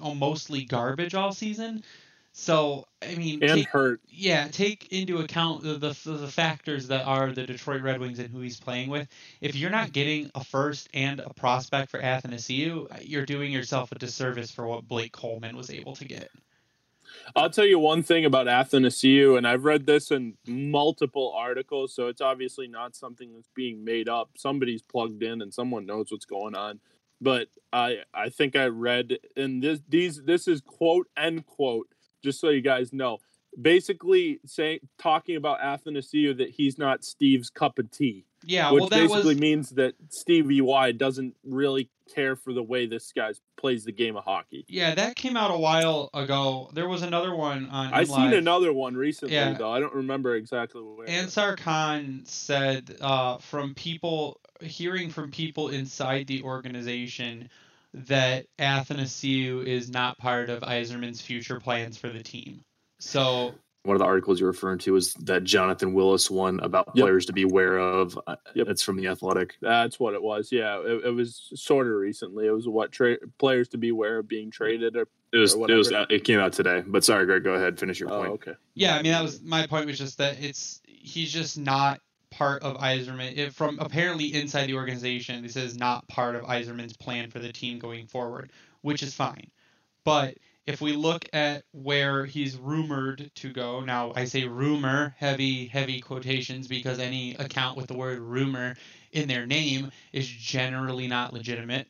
uh, mostly garbage all season. So I mean, and take- hurt. yeah, take into account the, the the factors that are the Detroit Red Wings and who he's playing with. If you're not getting a first and a prospect for Athanasiu, you're doing yourself a disservice for what Blake Coleman was able to get. I'll tell you one thing about Athanasiu, and I've read this in multiple articles, so it's obviously not something that's being made up. Somebody's plugged in, and someone knows what's going on. But I, I think I read, and this, these, this is quote end quote, just so you guys know. Basically, saying talking about Athanasiu that he's not Steve's cup of tea, Yeah, which well, that basically was means that Stevie Y doesn't really care for the way this guy plays the game of hockey. yeah that came out a while ago. There was another one on. I seen another one recently Yeah. though. I don't remember exactly where. Ansar Khan said uh, from people hearing from people inside the organization that Athanasiu is not part of Yzerman's future plans for the team. So one of the articles you're referring to is that Jonathan Willis one about Yep. players to be aware of. Uh, Yep. That's from the Athletic. That's what it was. Yeah, it, it was sort of recently. It was what tra- players to be aware of being traded. Or, It was. Or It was. It came out today. But sorry, Greg. Go ahead. Finish your oh, point. okay. Yeah, I mean that was my point was just that it's he's just not part of Yzerman. It, from apparently inside the organization, this is not part of Yzerman's plan for the team going forward, which is fine. But if we look at where he's rumored to go, now I say rumor, heavy heavy quotations because any account with the word rumor in their name is generally not legitimate.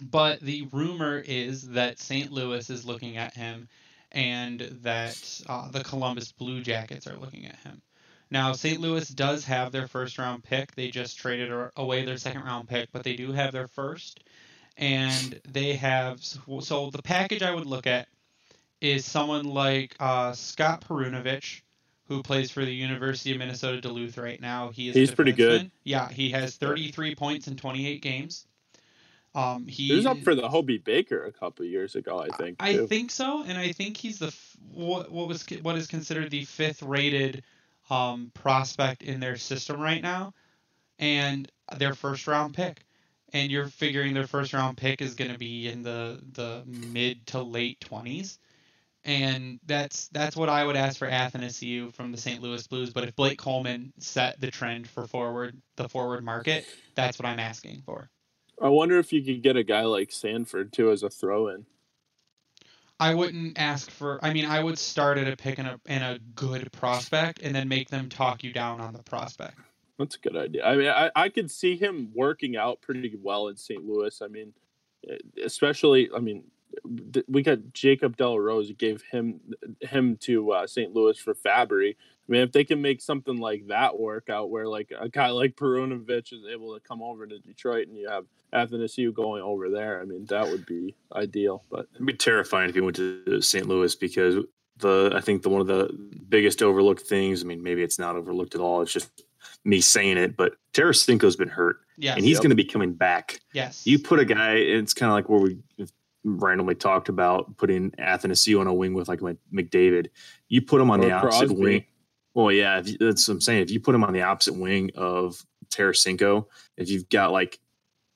But the rumor is that St. Louis is looking at him and that uh, the Columbus Blue Jackets are looking at him. Now, St. Louis does have their first round pick. They just traded away their second round pick, but they do have their first. And they have. So the package I would look at is someone like uh, Scott Perunovich, who plays for the University of Minnesota Duluth right now. He is He's pretty good. Yeah, he has 33 points in 28 games. Um, he, He was up for the Hobey Baker a couple years ago, I think. I too. think so, and I think he's the what what was what is considered the fifth rated um, prospect in their system right now, and their first round pick. And you're figuring their first round pick is going to be in the the mid to late twenties, and that's that's what I would ask for Athanasiu from the St. Louis Blues. But if Blake Coleman set the trend for forward the forward market, that's what I'm asking for. I wonder if you could get a guy like Sanford too as a throw-in. I wouldn't ask for. I mean, I would start at a pick and a and a good prospect, and then make them talk you down on the prospect. That's a good idea. I mean, I, I could see him working out pretty well in St. Louis. I mean, eh, especially, I mean, we got Jacob de la Rose gave him him to uh, St. Louis for Fabbri. I mean, if they can make something like that work out, where like a guy like Perunovich is able to come over to Detroit, and you have Athanasiu going over there, I mean, that would be ideal. But It'd be terrifying if he went to St. Louis because the I think the one of the biggest overlooked things. I mean, maybe it's not overlooked at all. It's just me saying it, but Tarasenko's been hurt, Yes. and he's Yep. going to be coming back. yes. You put a guy. It's kind of like where we randomly talked about putting Athanasiu on a wing with like McDavid. You put him on Or the opposite Crosby. wing. Well, yeah, if you, that's what I'm saying. If you put him on the opposite wing of Tarasenko, if you've got like,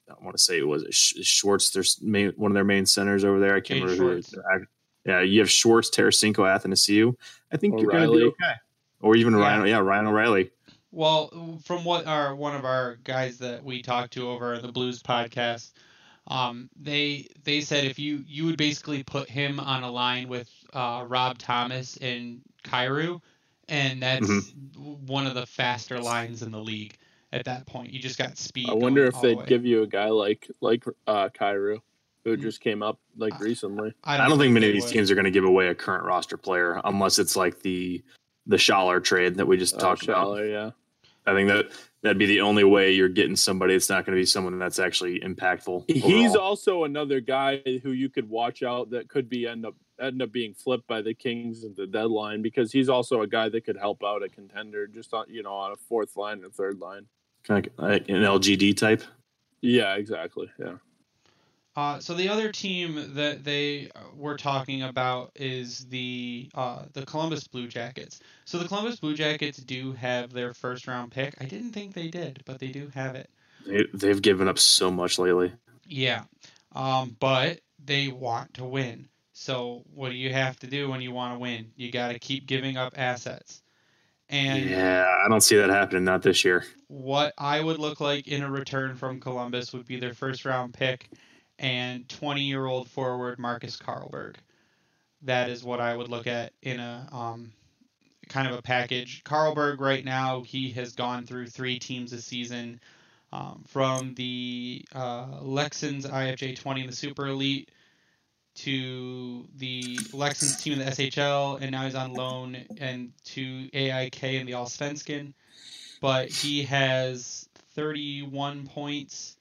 I want to say it was it Schwartz, there's main, one of their main centers over there. I can't Jay remember who Schwartz. is. I- Yeah, you have Schwartz, Tarasenko, Athanasiu. I think Or you're going to be okay. Or even Yeah. Ryan, yeah, Ryan O'Reilly. Well, from what our one of our guys that we talked to over the Blues podcast, um, they they said if you you would basically put him on a line with uh, Rob Thomas and Kyrou, and that's one of the faster lines in the league at that point. You just got speed. I wonder if they'd way. give you a guy like like uh, Kyrou, who Mm. just came up like recently. I don't think many of these would. teams are going to give away a current roster player unless it's like the the Schaller trade that we just Uh, talked about. Yeah. I think that that'd be the only way you're getting somebody. It's not going to be someone that's actually impactful. He's also another guy who you could watch out that could be end up end up being flipped by the Kings at the deadline because he's also a guy that could help out a contender just on you know on a fourth line or third line. kind of like an LGD type. Yeah, exactly. Yeah. Uh, so the other team that they were talking about is the uh, the Columbus Blue Jackets. So the Columbus Blue Jackets do have their first round pick. I didn't think they did, but they do have it. They, they've given up so much lately. Yeah, um, but they want to win. So what do you have to do when you want to win? You got to keep giving up assets. And yeah, I don't see that happening. Not this year. what I would look like in a return from Columbus would be their first round pick and 20 year old forward Marcus Carlberg. That is what I would look at in a um, kind of a package. Carlberg right now he has gone through three teams this season, um, from the uh, IFJ 20 in the Super Elite to the Leksands team in the SHL, and now he's on loan and to AIK in the Allsvenskan. But he has 31 points,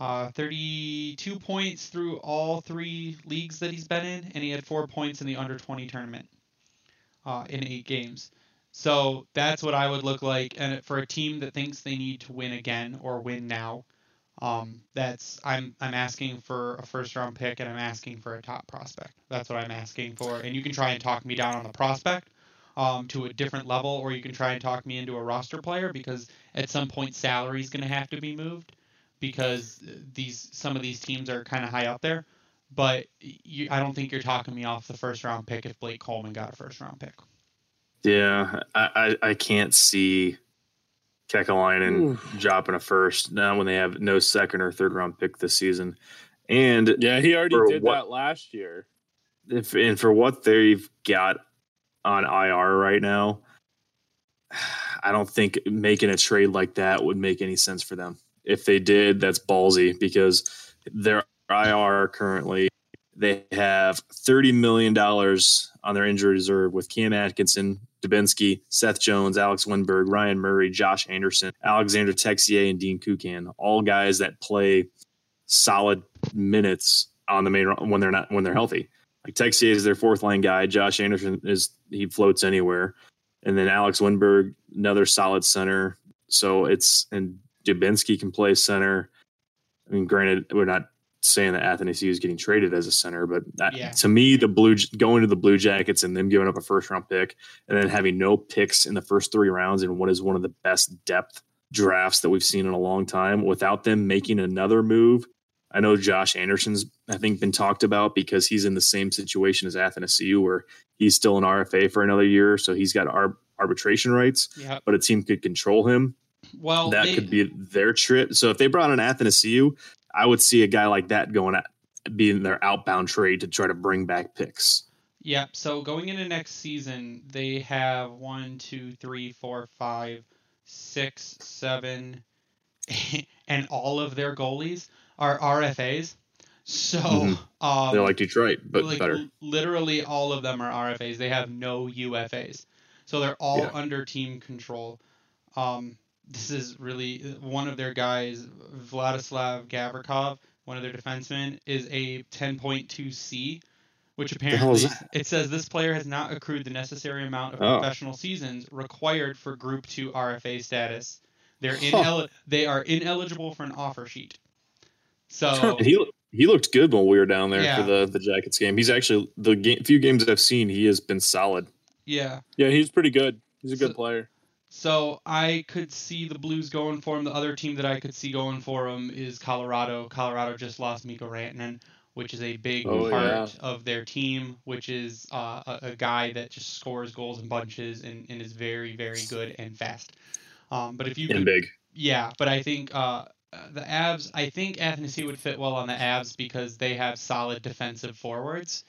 uh, 32 points through all three leagues that he's been in, and he had four points in the under 20 tournament uh, in eight games. So that's what I would look like, and for a team that thinks they need to win again or win now, um, that's I'm I'm asking for a first round pick and I'm asking for a top prospect. That's what I'm asking for, and you can try and talk me down on the prospect, um, to a different level, or you can try and talk me into a roster player because at some point salary is going to have to be moved because these some of these teams are kind of high up there. But you, I don't think you're talking me off the first round pick if Blake Coleman got a first round pick. Yeah, I, I, I can't see Kekalainen dropping a first now when they have no second or third round pick this season. And Yeah, he already did what- that last year. if and for what they've got on IR right now, (sighs) I don't think making a trade like that would make any sense for them. If they did, that's ballsy because their IR currently they have thirty million dollars on their injury reserve with Cam Atkinson, Dubinsky, Seth Jones, Alex Wennberg, Ryan Murray, Josh Anderson, Alexander Texier, and Dean Kukan. All guys that play solid minutes on the main when they're not when they're healthy. Like Texier is their fourth line guy. Josh Anderson is he floats anywhere, and then Alex Wennberg, another solid center. So it's and Dubinsky can play center. I mean, granted, we're not saying that Athanasiu is getting traded as a center, but that, Yeah. to me, the blue going to the Blue Jackets and them giving up a first round pick and then having no picks in the first three rounds in what is one of the best depth drafts that we've seen in a long time without them making another move. I know Josh Anderson's, I think, been talked about because he's in the same situation as Athanasiu, where he's still an RFA for another year, so he's got ar- arbitration rights, Yeah. but a team could control him. Well, that they- could be their trip. So if they brought in Athanasiu, I would see a guy like that going at being their outbound trade to try to bring back picks. Yeah, so going into next season, they have one, two, three, four, five, six, seven, (laughs) and all of their goalies are RFAs. So, Mhm. um, They're like Detroit, but like, better. literally all of them are RFAs. They have no UFAs. So they're all Yeah. under team control. Um, this is really uh, one of their guys, Vladislav Gavrikov, one of their defensemen, is a 10.2C, which the hell is apparently it says this player has not accrued the necessary amount of Oh. professional seasons required for Group 2 RFA status. They're Huh. they are ineligible for an offer sheet. So (laughs) he he looked good when we were down there Yeah. for the the Jackets game. He's actually the game, few games I've seen, he has been solid. yeah. Yeah, he's pretty good. He's a good So- player. So I could see the Blues going for him. The other team that I could see going for him is Colorado. Colorado just lost Mikko Rantanen, which is a big Oh, part of their team, which is uh, a, a guy that just scores goals in bunches and, and is very, very good and fast. Um, but if you And could, big. yeah, but I think uh, the Avs. I think Athanasi would fit well on the Avs because they have solid defensive forwards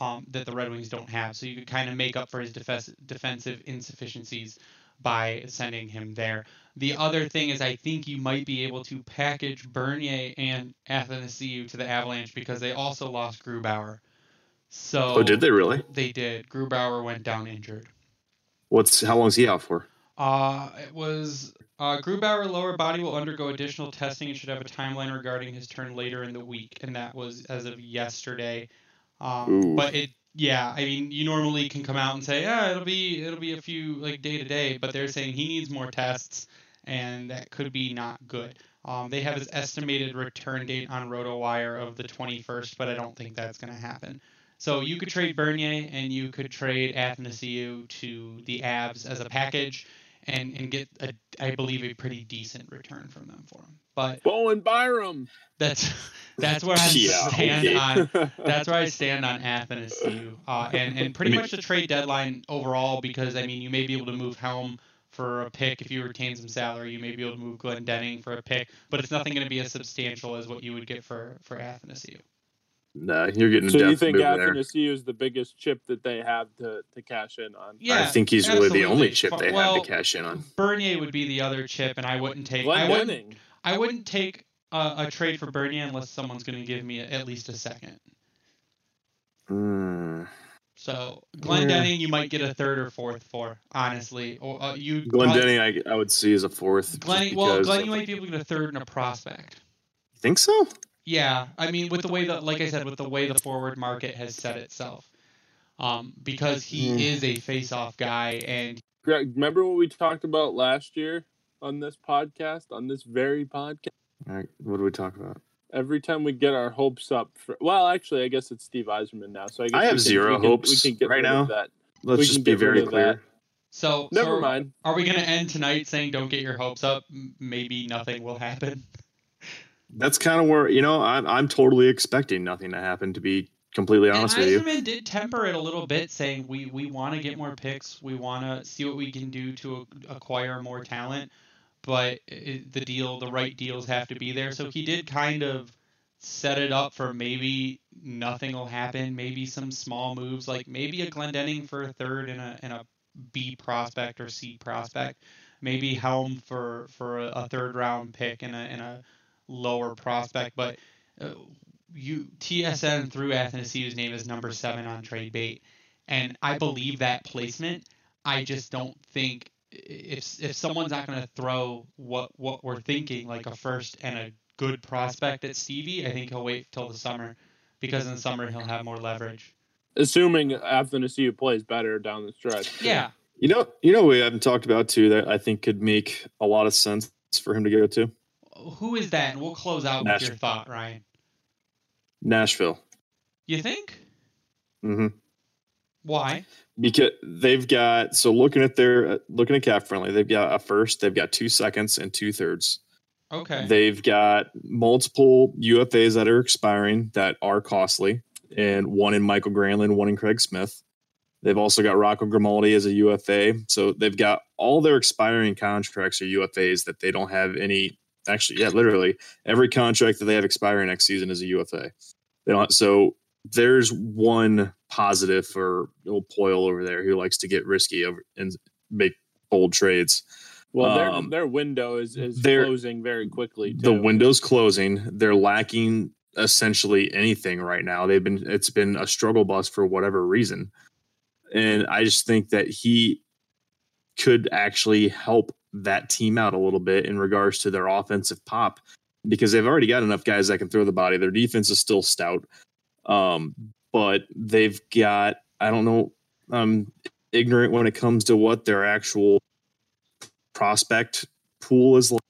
um, that the Red Wings don't have. So you could kind of make up for his defes- defensive insufficiencies by sending him there. The other thing is, I think you might be able to package Bernier and Athanasiu to the Avalanche because they also lost Grubauer. So Oh, did they really? They did. Grubauer went down injured. What's how long is he out for? Uh, it was uh, Grubauer lower body will undergo additional testing and should have a timeline regarding his turn later in the week, and that was as of yesterday. Um, but it, yeah, I mean, you normally can come out and say, yeah, it'll be it'll be a few like day to day, but they're saying he needs more tests, and that could be not good. Um, they have his estimated return date on RotoWire of the 21st, but I don't think that's going to happen. So you could trade Bernier and you could trade Athanasiu to the Avs as a package and, and get, a, I believe, a pretty decent return from them for him. But Bowen Byram. that's (laughs) that's where I Yeah, stand okay. on that's where I stand on Athanasiu, uh, and and pretty I mean- much the trade deadline overall because I mean you may be able to move Helm for a pick if you retain some salary. You may be able to move Glendening for a pick, but it's nothing going to be as substantial as what you would get for for Athanasiu. Nah, you're getting so a you think move there. Athanasiu is the biggest chip that they have to, to cash in on? Yeah, I think he's really the only chip they well, have to cash in on. Bernier would be the other chip, and I wouldn't take. I wouldn't. Denning. I wouldn't take a, a trade for Bernier unless someone's going to give me at least a second. Mm. So Glenn Yeah. Denning, you might get a third or fourth for, honestly. Or uh, you Glenn Glenn, Denning, I, I would see as a fourth. Glenn, well, Glenn, you might be able to get a third and a prospect. You think so. Yeah, I mean, with the way that, like I said, with the way the forward market has set itself, um, because he Mm. is a face-off guy, and Greg, remember what we talked about last year on this podcast, on this very podcast? All right, what do we talk about? Every time we get our hopes up for, well, actually, I guess it's Steve Yzerman now. So I, guess I we have can- zero we can- hopes we can get right rid now. of That. Let's We just be very of clear. So Never so mind. Are we going to end tonight saying don't get your hopes up? Maybe nothing will happen. (laughs) That's kind of where you know I'm I'm totally expecting nothing to happen. To be completely honest and with you, Yzerman did temper it a little bit, saying we we want to get more picks, we want to see what we can do to acquire more talent, but the deal, the right deals have to be there. So he did kind of set it up for maybe nothing will happen, maybe some small moves, like maybe a Glendening for a third and a and a B prospect or C prospect, maybe Helm for for a, third round pick and a and a lower prospect, but. Uh, you TSN threw Athanasiu's name is number seven on trade bait, and I believe that placement. I just don't think if if someone's not going to throw what what we're thinking like a first and a good prospect at Stevie, I think he'll wait till the summer because in the summer he'll have more leverage. Assuming Athanasiu plays better down the stretch. Yeah, you know, you know, we haven't talked about too that I think could make a lot of sense for him to go to who is that? And we'll close out with your thought, Ryan. Nashville. You think? hmm Why? because they've got so looking at their uh, looking at cap friendly they've got a first they've got two seconds and two thirds. Okay. they've got multiple ufas that are expiring that are costly and one in mikael granlund one in craig smith. They've also got rocco grimaldi as a ufa so they've got all their expiring contracts are ufas that they don't have any actually yeah literally every contract that they have expiring next season is a ufa they don't so there's one positive for old Poile over there who likes to get risky over and make bold trades. Well, their Um, their window is is closing very quickly. Too. The window's closing. They're lacking essentially anything right now. They've been it's been a struggle bus for whatever reason. And I just think that he could actually help that team out a little bit in regards to their offensive pop because they've already got enough guys that can throw the body. Their defense is still stout. Um, but they've got I don't know, I'm ignorant when it comes to what their actual prospect pool is like.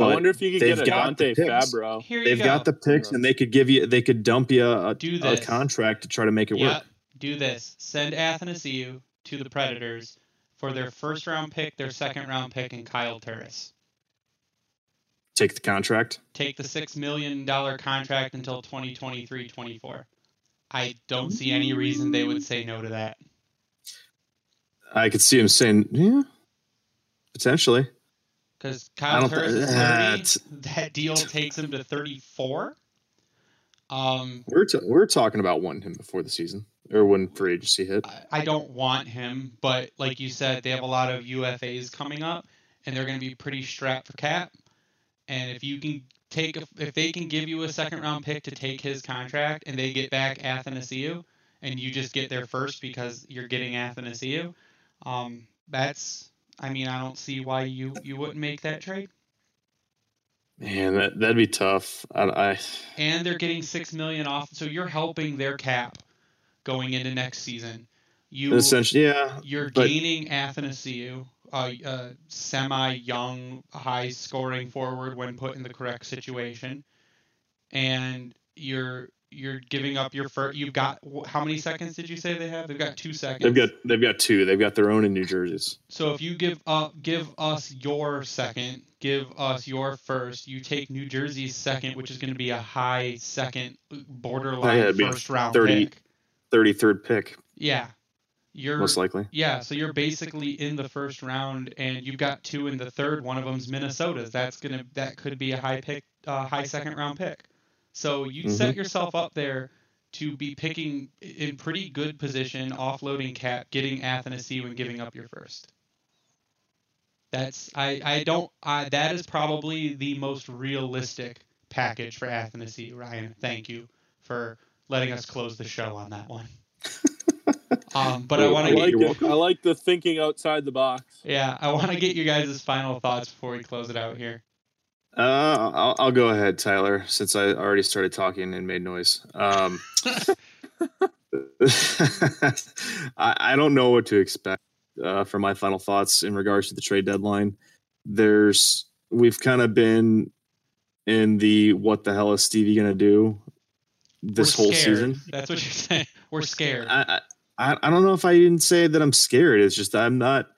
I wonder if you could they've get a got the Dante. Fabbro. Here they've go. got the picks and they could give you they could dump you a, Do a contract to try to make it Yep. work. Do this. Send Athanasiu to the Predators for their first round pick, their second round pick, and Kyle Turris. Take the contract. Take the six million dollar contract until 2023-24. I don't see any reason they would say no to that. I could see him saying, "Yeah, potentially." Because Kyle Turris thi- is ah, 30. it's- That deal takes him to 34. Um, We're t- we're talking about wanting him before the season or when free agency hit. I- I don't want him, but like you said, they have a lot of UFAs coming up, and they're going to be pretty strapped for cap. And if you can take, a, if they can give you a second round pick to take his contract, and they get back Athanasiu, and you just get there first because you're getting Athanasiu, um, that's, I mean, I don't see why you you wouldn't make that trade. Man, that that'd be tough. I, I and they're getting six million off. So you're helping their cap going into next season. You essentially, yeah, you're but- gaining Athanasiu, a, a semi-young, high-scoring forward when put in the correct situation, and you're you're giving up your first. You've got how many seconds did you say they have? They've got two seconds. they've got they've got two. They've got their own in New Jersey's. So if you give up, give us your second, give us your first. You take New Jersey's second, which is going to be a high second, borderline Yeah, it'd be a first round 30 pick. Thirty third pick, Yeah, you're most likely. yeah. So you're basically in the first round, and you've got two in the third. One of them's Minnesota's. That's gonna that could be a high pick, uh, high second round pick. So you set yourself up there to be picking in pretty good position, offloading cap, getting Athanasiu, and giving up your first. That's I I don't I that is probably the most realistic package for Athanasiu, Ryan. Thank you for letting us close the show on that one. (laughs) um, but I want to like get You're it. I like the thinking outside the box. yeah, I want to get you guys' final thoughts before we close it out here. Uh, I'll, I'll go ahead, Tyler, since I already started talking and made noise. Um, (laughs) I, I don't know what to expect uh, for my final thoughts in regards to the trade deadline. There's we've kind of been in the what the hell is Stevie gonna do this We're whole scared. season. That's what you're saying. We're scared. I, I I, don't know if I didn't say that I'm scared. It's just I'm not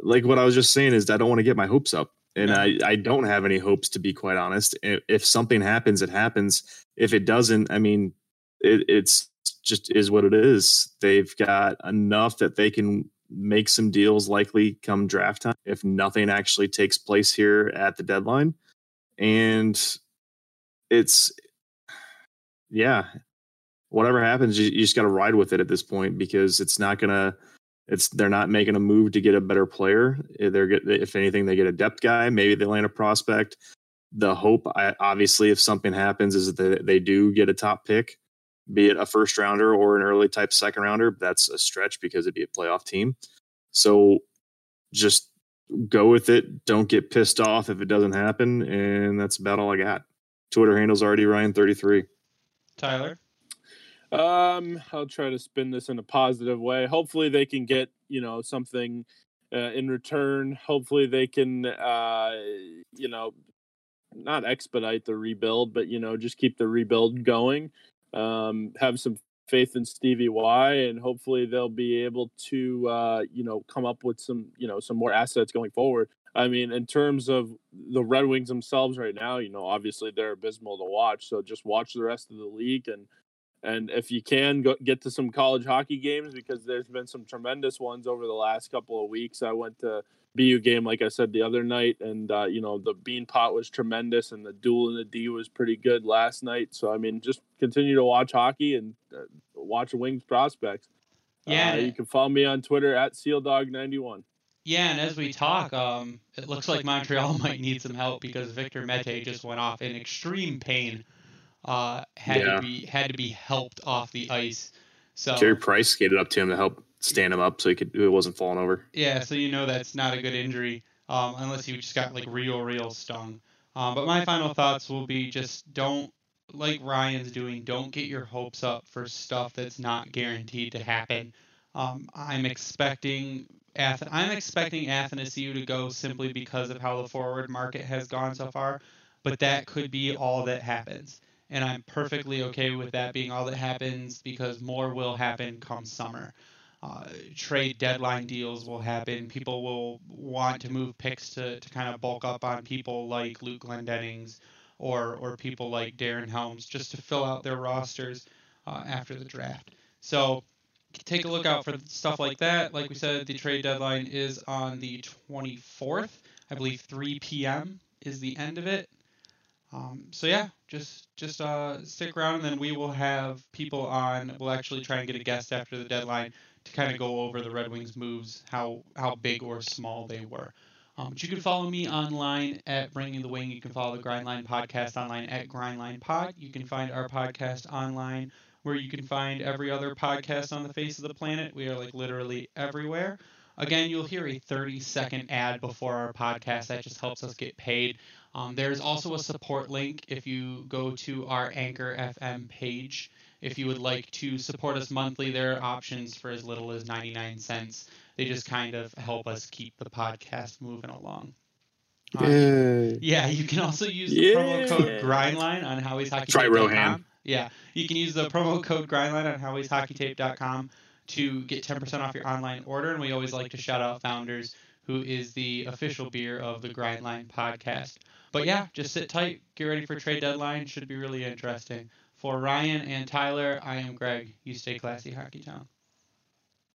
like what I was just saying is I don't want to get my hopes up. And I, I don't have any hopes to be quite honest. If, if something happens, it happens. If it doesn't, I mean, it, it's just is what it is. They've got enough that they can make some deals likely come draft time if nothing actually takes place here at the deadline. And it's yeah, whatever happens, you, you just got to ride with it at this point because it's not gonna. It's they're not making a move to get a better player. Eh, they're get if anything, they get a depth guy. Maybe they land a prospect. The hope, I, obviously, if something happens, is that they, do get a top pick, be it a first rounder or an early type second rounder. That's a stretch because it'd be a playoff team. So just go with it. Don't get pissed off if it doesn't happen, and that's about all I got. Twitter handle's already Ryan thirty three. Tyler. Um, I'll try to spin this in a positive way. Hopefully, they can get you know something uh, in return. Hopefully, they can uh, you know not expedite the rebuild, but you know just keep the rebuild going. Um, have some faith in Stevie Y, and hopefully they'll be able to uh, you know come up with some you know some more assets going forward. I mean, in terms of the Red Wings themselves right now, you know, obviously they're abysmal to watch. So just watch the rest of the league and and if you can go get to some college hockey games because there's been some tremendous ones over the last couple of weeks. I went to BU game like I said the other night, and uh, you know the Beanpot was tremendous, and the duel in the D was pretty good last night. So I mean, just continue to watch hockey and uh, watch Wings prospects. Yeah, uh, you can follow me on Twitter at SealDog91. Yeah, and as we talk, um, it looks like Montreal (laughs) might need some help because Victor Mete just went off in extreme pain uh, had yeah. to be had to be helped off the ice. So Carey Price skated up to him to help stand him up so he could it wasn't falling over. Yeah, so you know that's not a good injury um, unless he just got like real real stung. Um, but my final thoughts will be just don't like Ryan's doing. Don't get your hopes up for stuff that's not guaranteed to happen. Um, I'm expecting Ath- I'm expecting Athanasiu to go simply because of how the forward market has gone so far, but that could be all that happens and I'm perfectly okay with that being all that happens because more will happen come summer. Uh, trade deadline deals will happen. People will want to move picks to, to kind of bulk up on people like Luke Glendenings or or people like Darren Helms just to fill out their rosters uh, after the draft. So take a look out for stuff like that. Like we said, the trade deadline is on the 24th. I believe 3 p.m. is the end of it. Um, so yeah, just just uh, stick around, and then we will have people on. We'll actually try and get a guest after the deadline to kind of go over the Red Wings moves, how how big or small they were. Um, but you can follow me online at Bringing the Wing. You can follow the Grindline Podcast online at Grindline Pod. You can find our podcast online where you can find every other podcast on the face of the planet. We are like literally everywhere. Again, you'll hear a 30 second ad before our podcast. That just helps us get paid. Um, there's also a support link if you go to our Anchor FM page. If you would like to support us monthly, there are options for as little as 99 cents. They just kind of help us keep the podcast moving along. Um, yeah, you can also use the yeah. promo code Grindline on Howie'sHockeyTape.com. Yeah, you can use the promo code Grindline on Howie'sHockeyTape.com to get 10% off your online order. And we always like to shout out Founders, who is the official beer of the Grindline podcast. But yeah, just sit tight, get ready for trade deadline. Should be really interesting. For Ryan and Tyler, I am Greg. You stay classy, Hockey Town.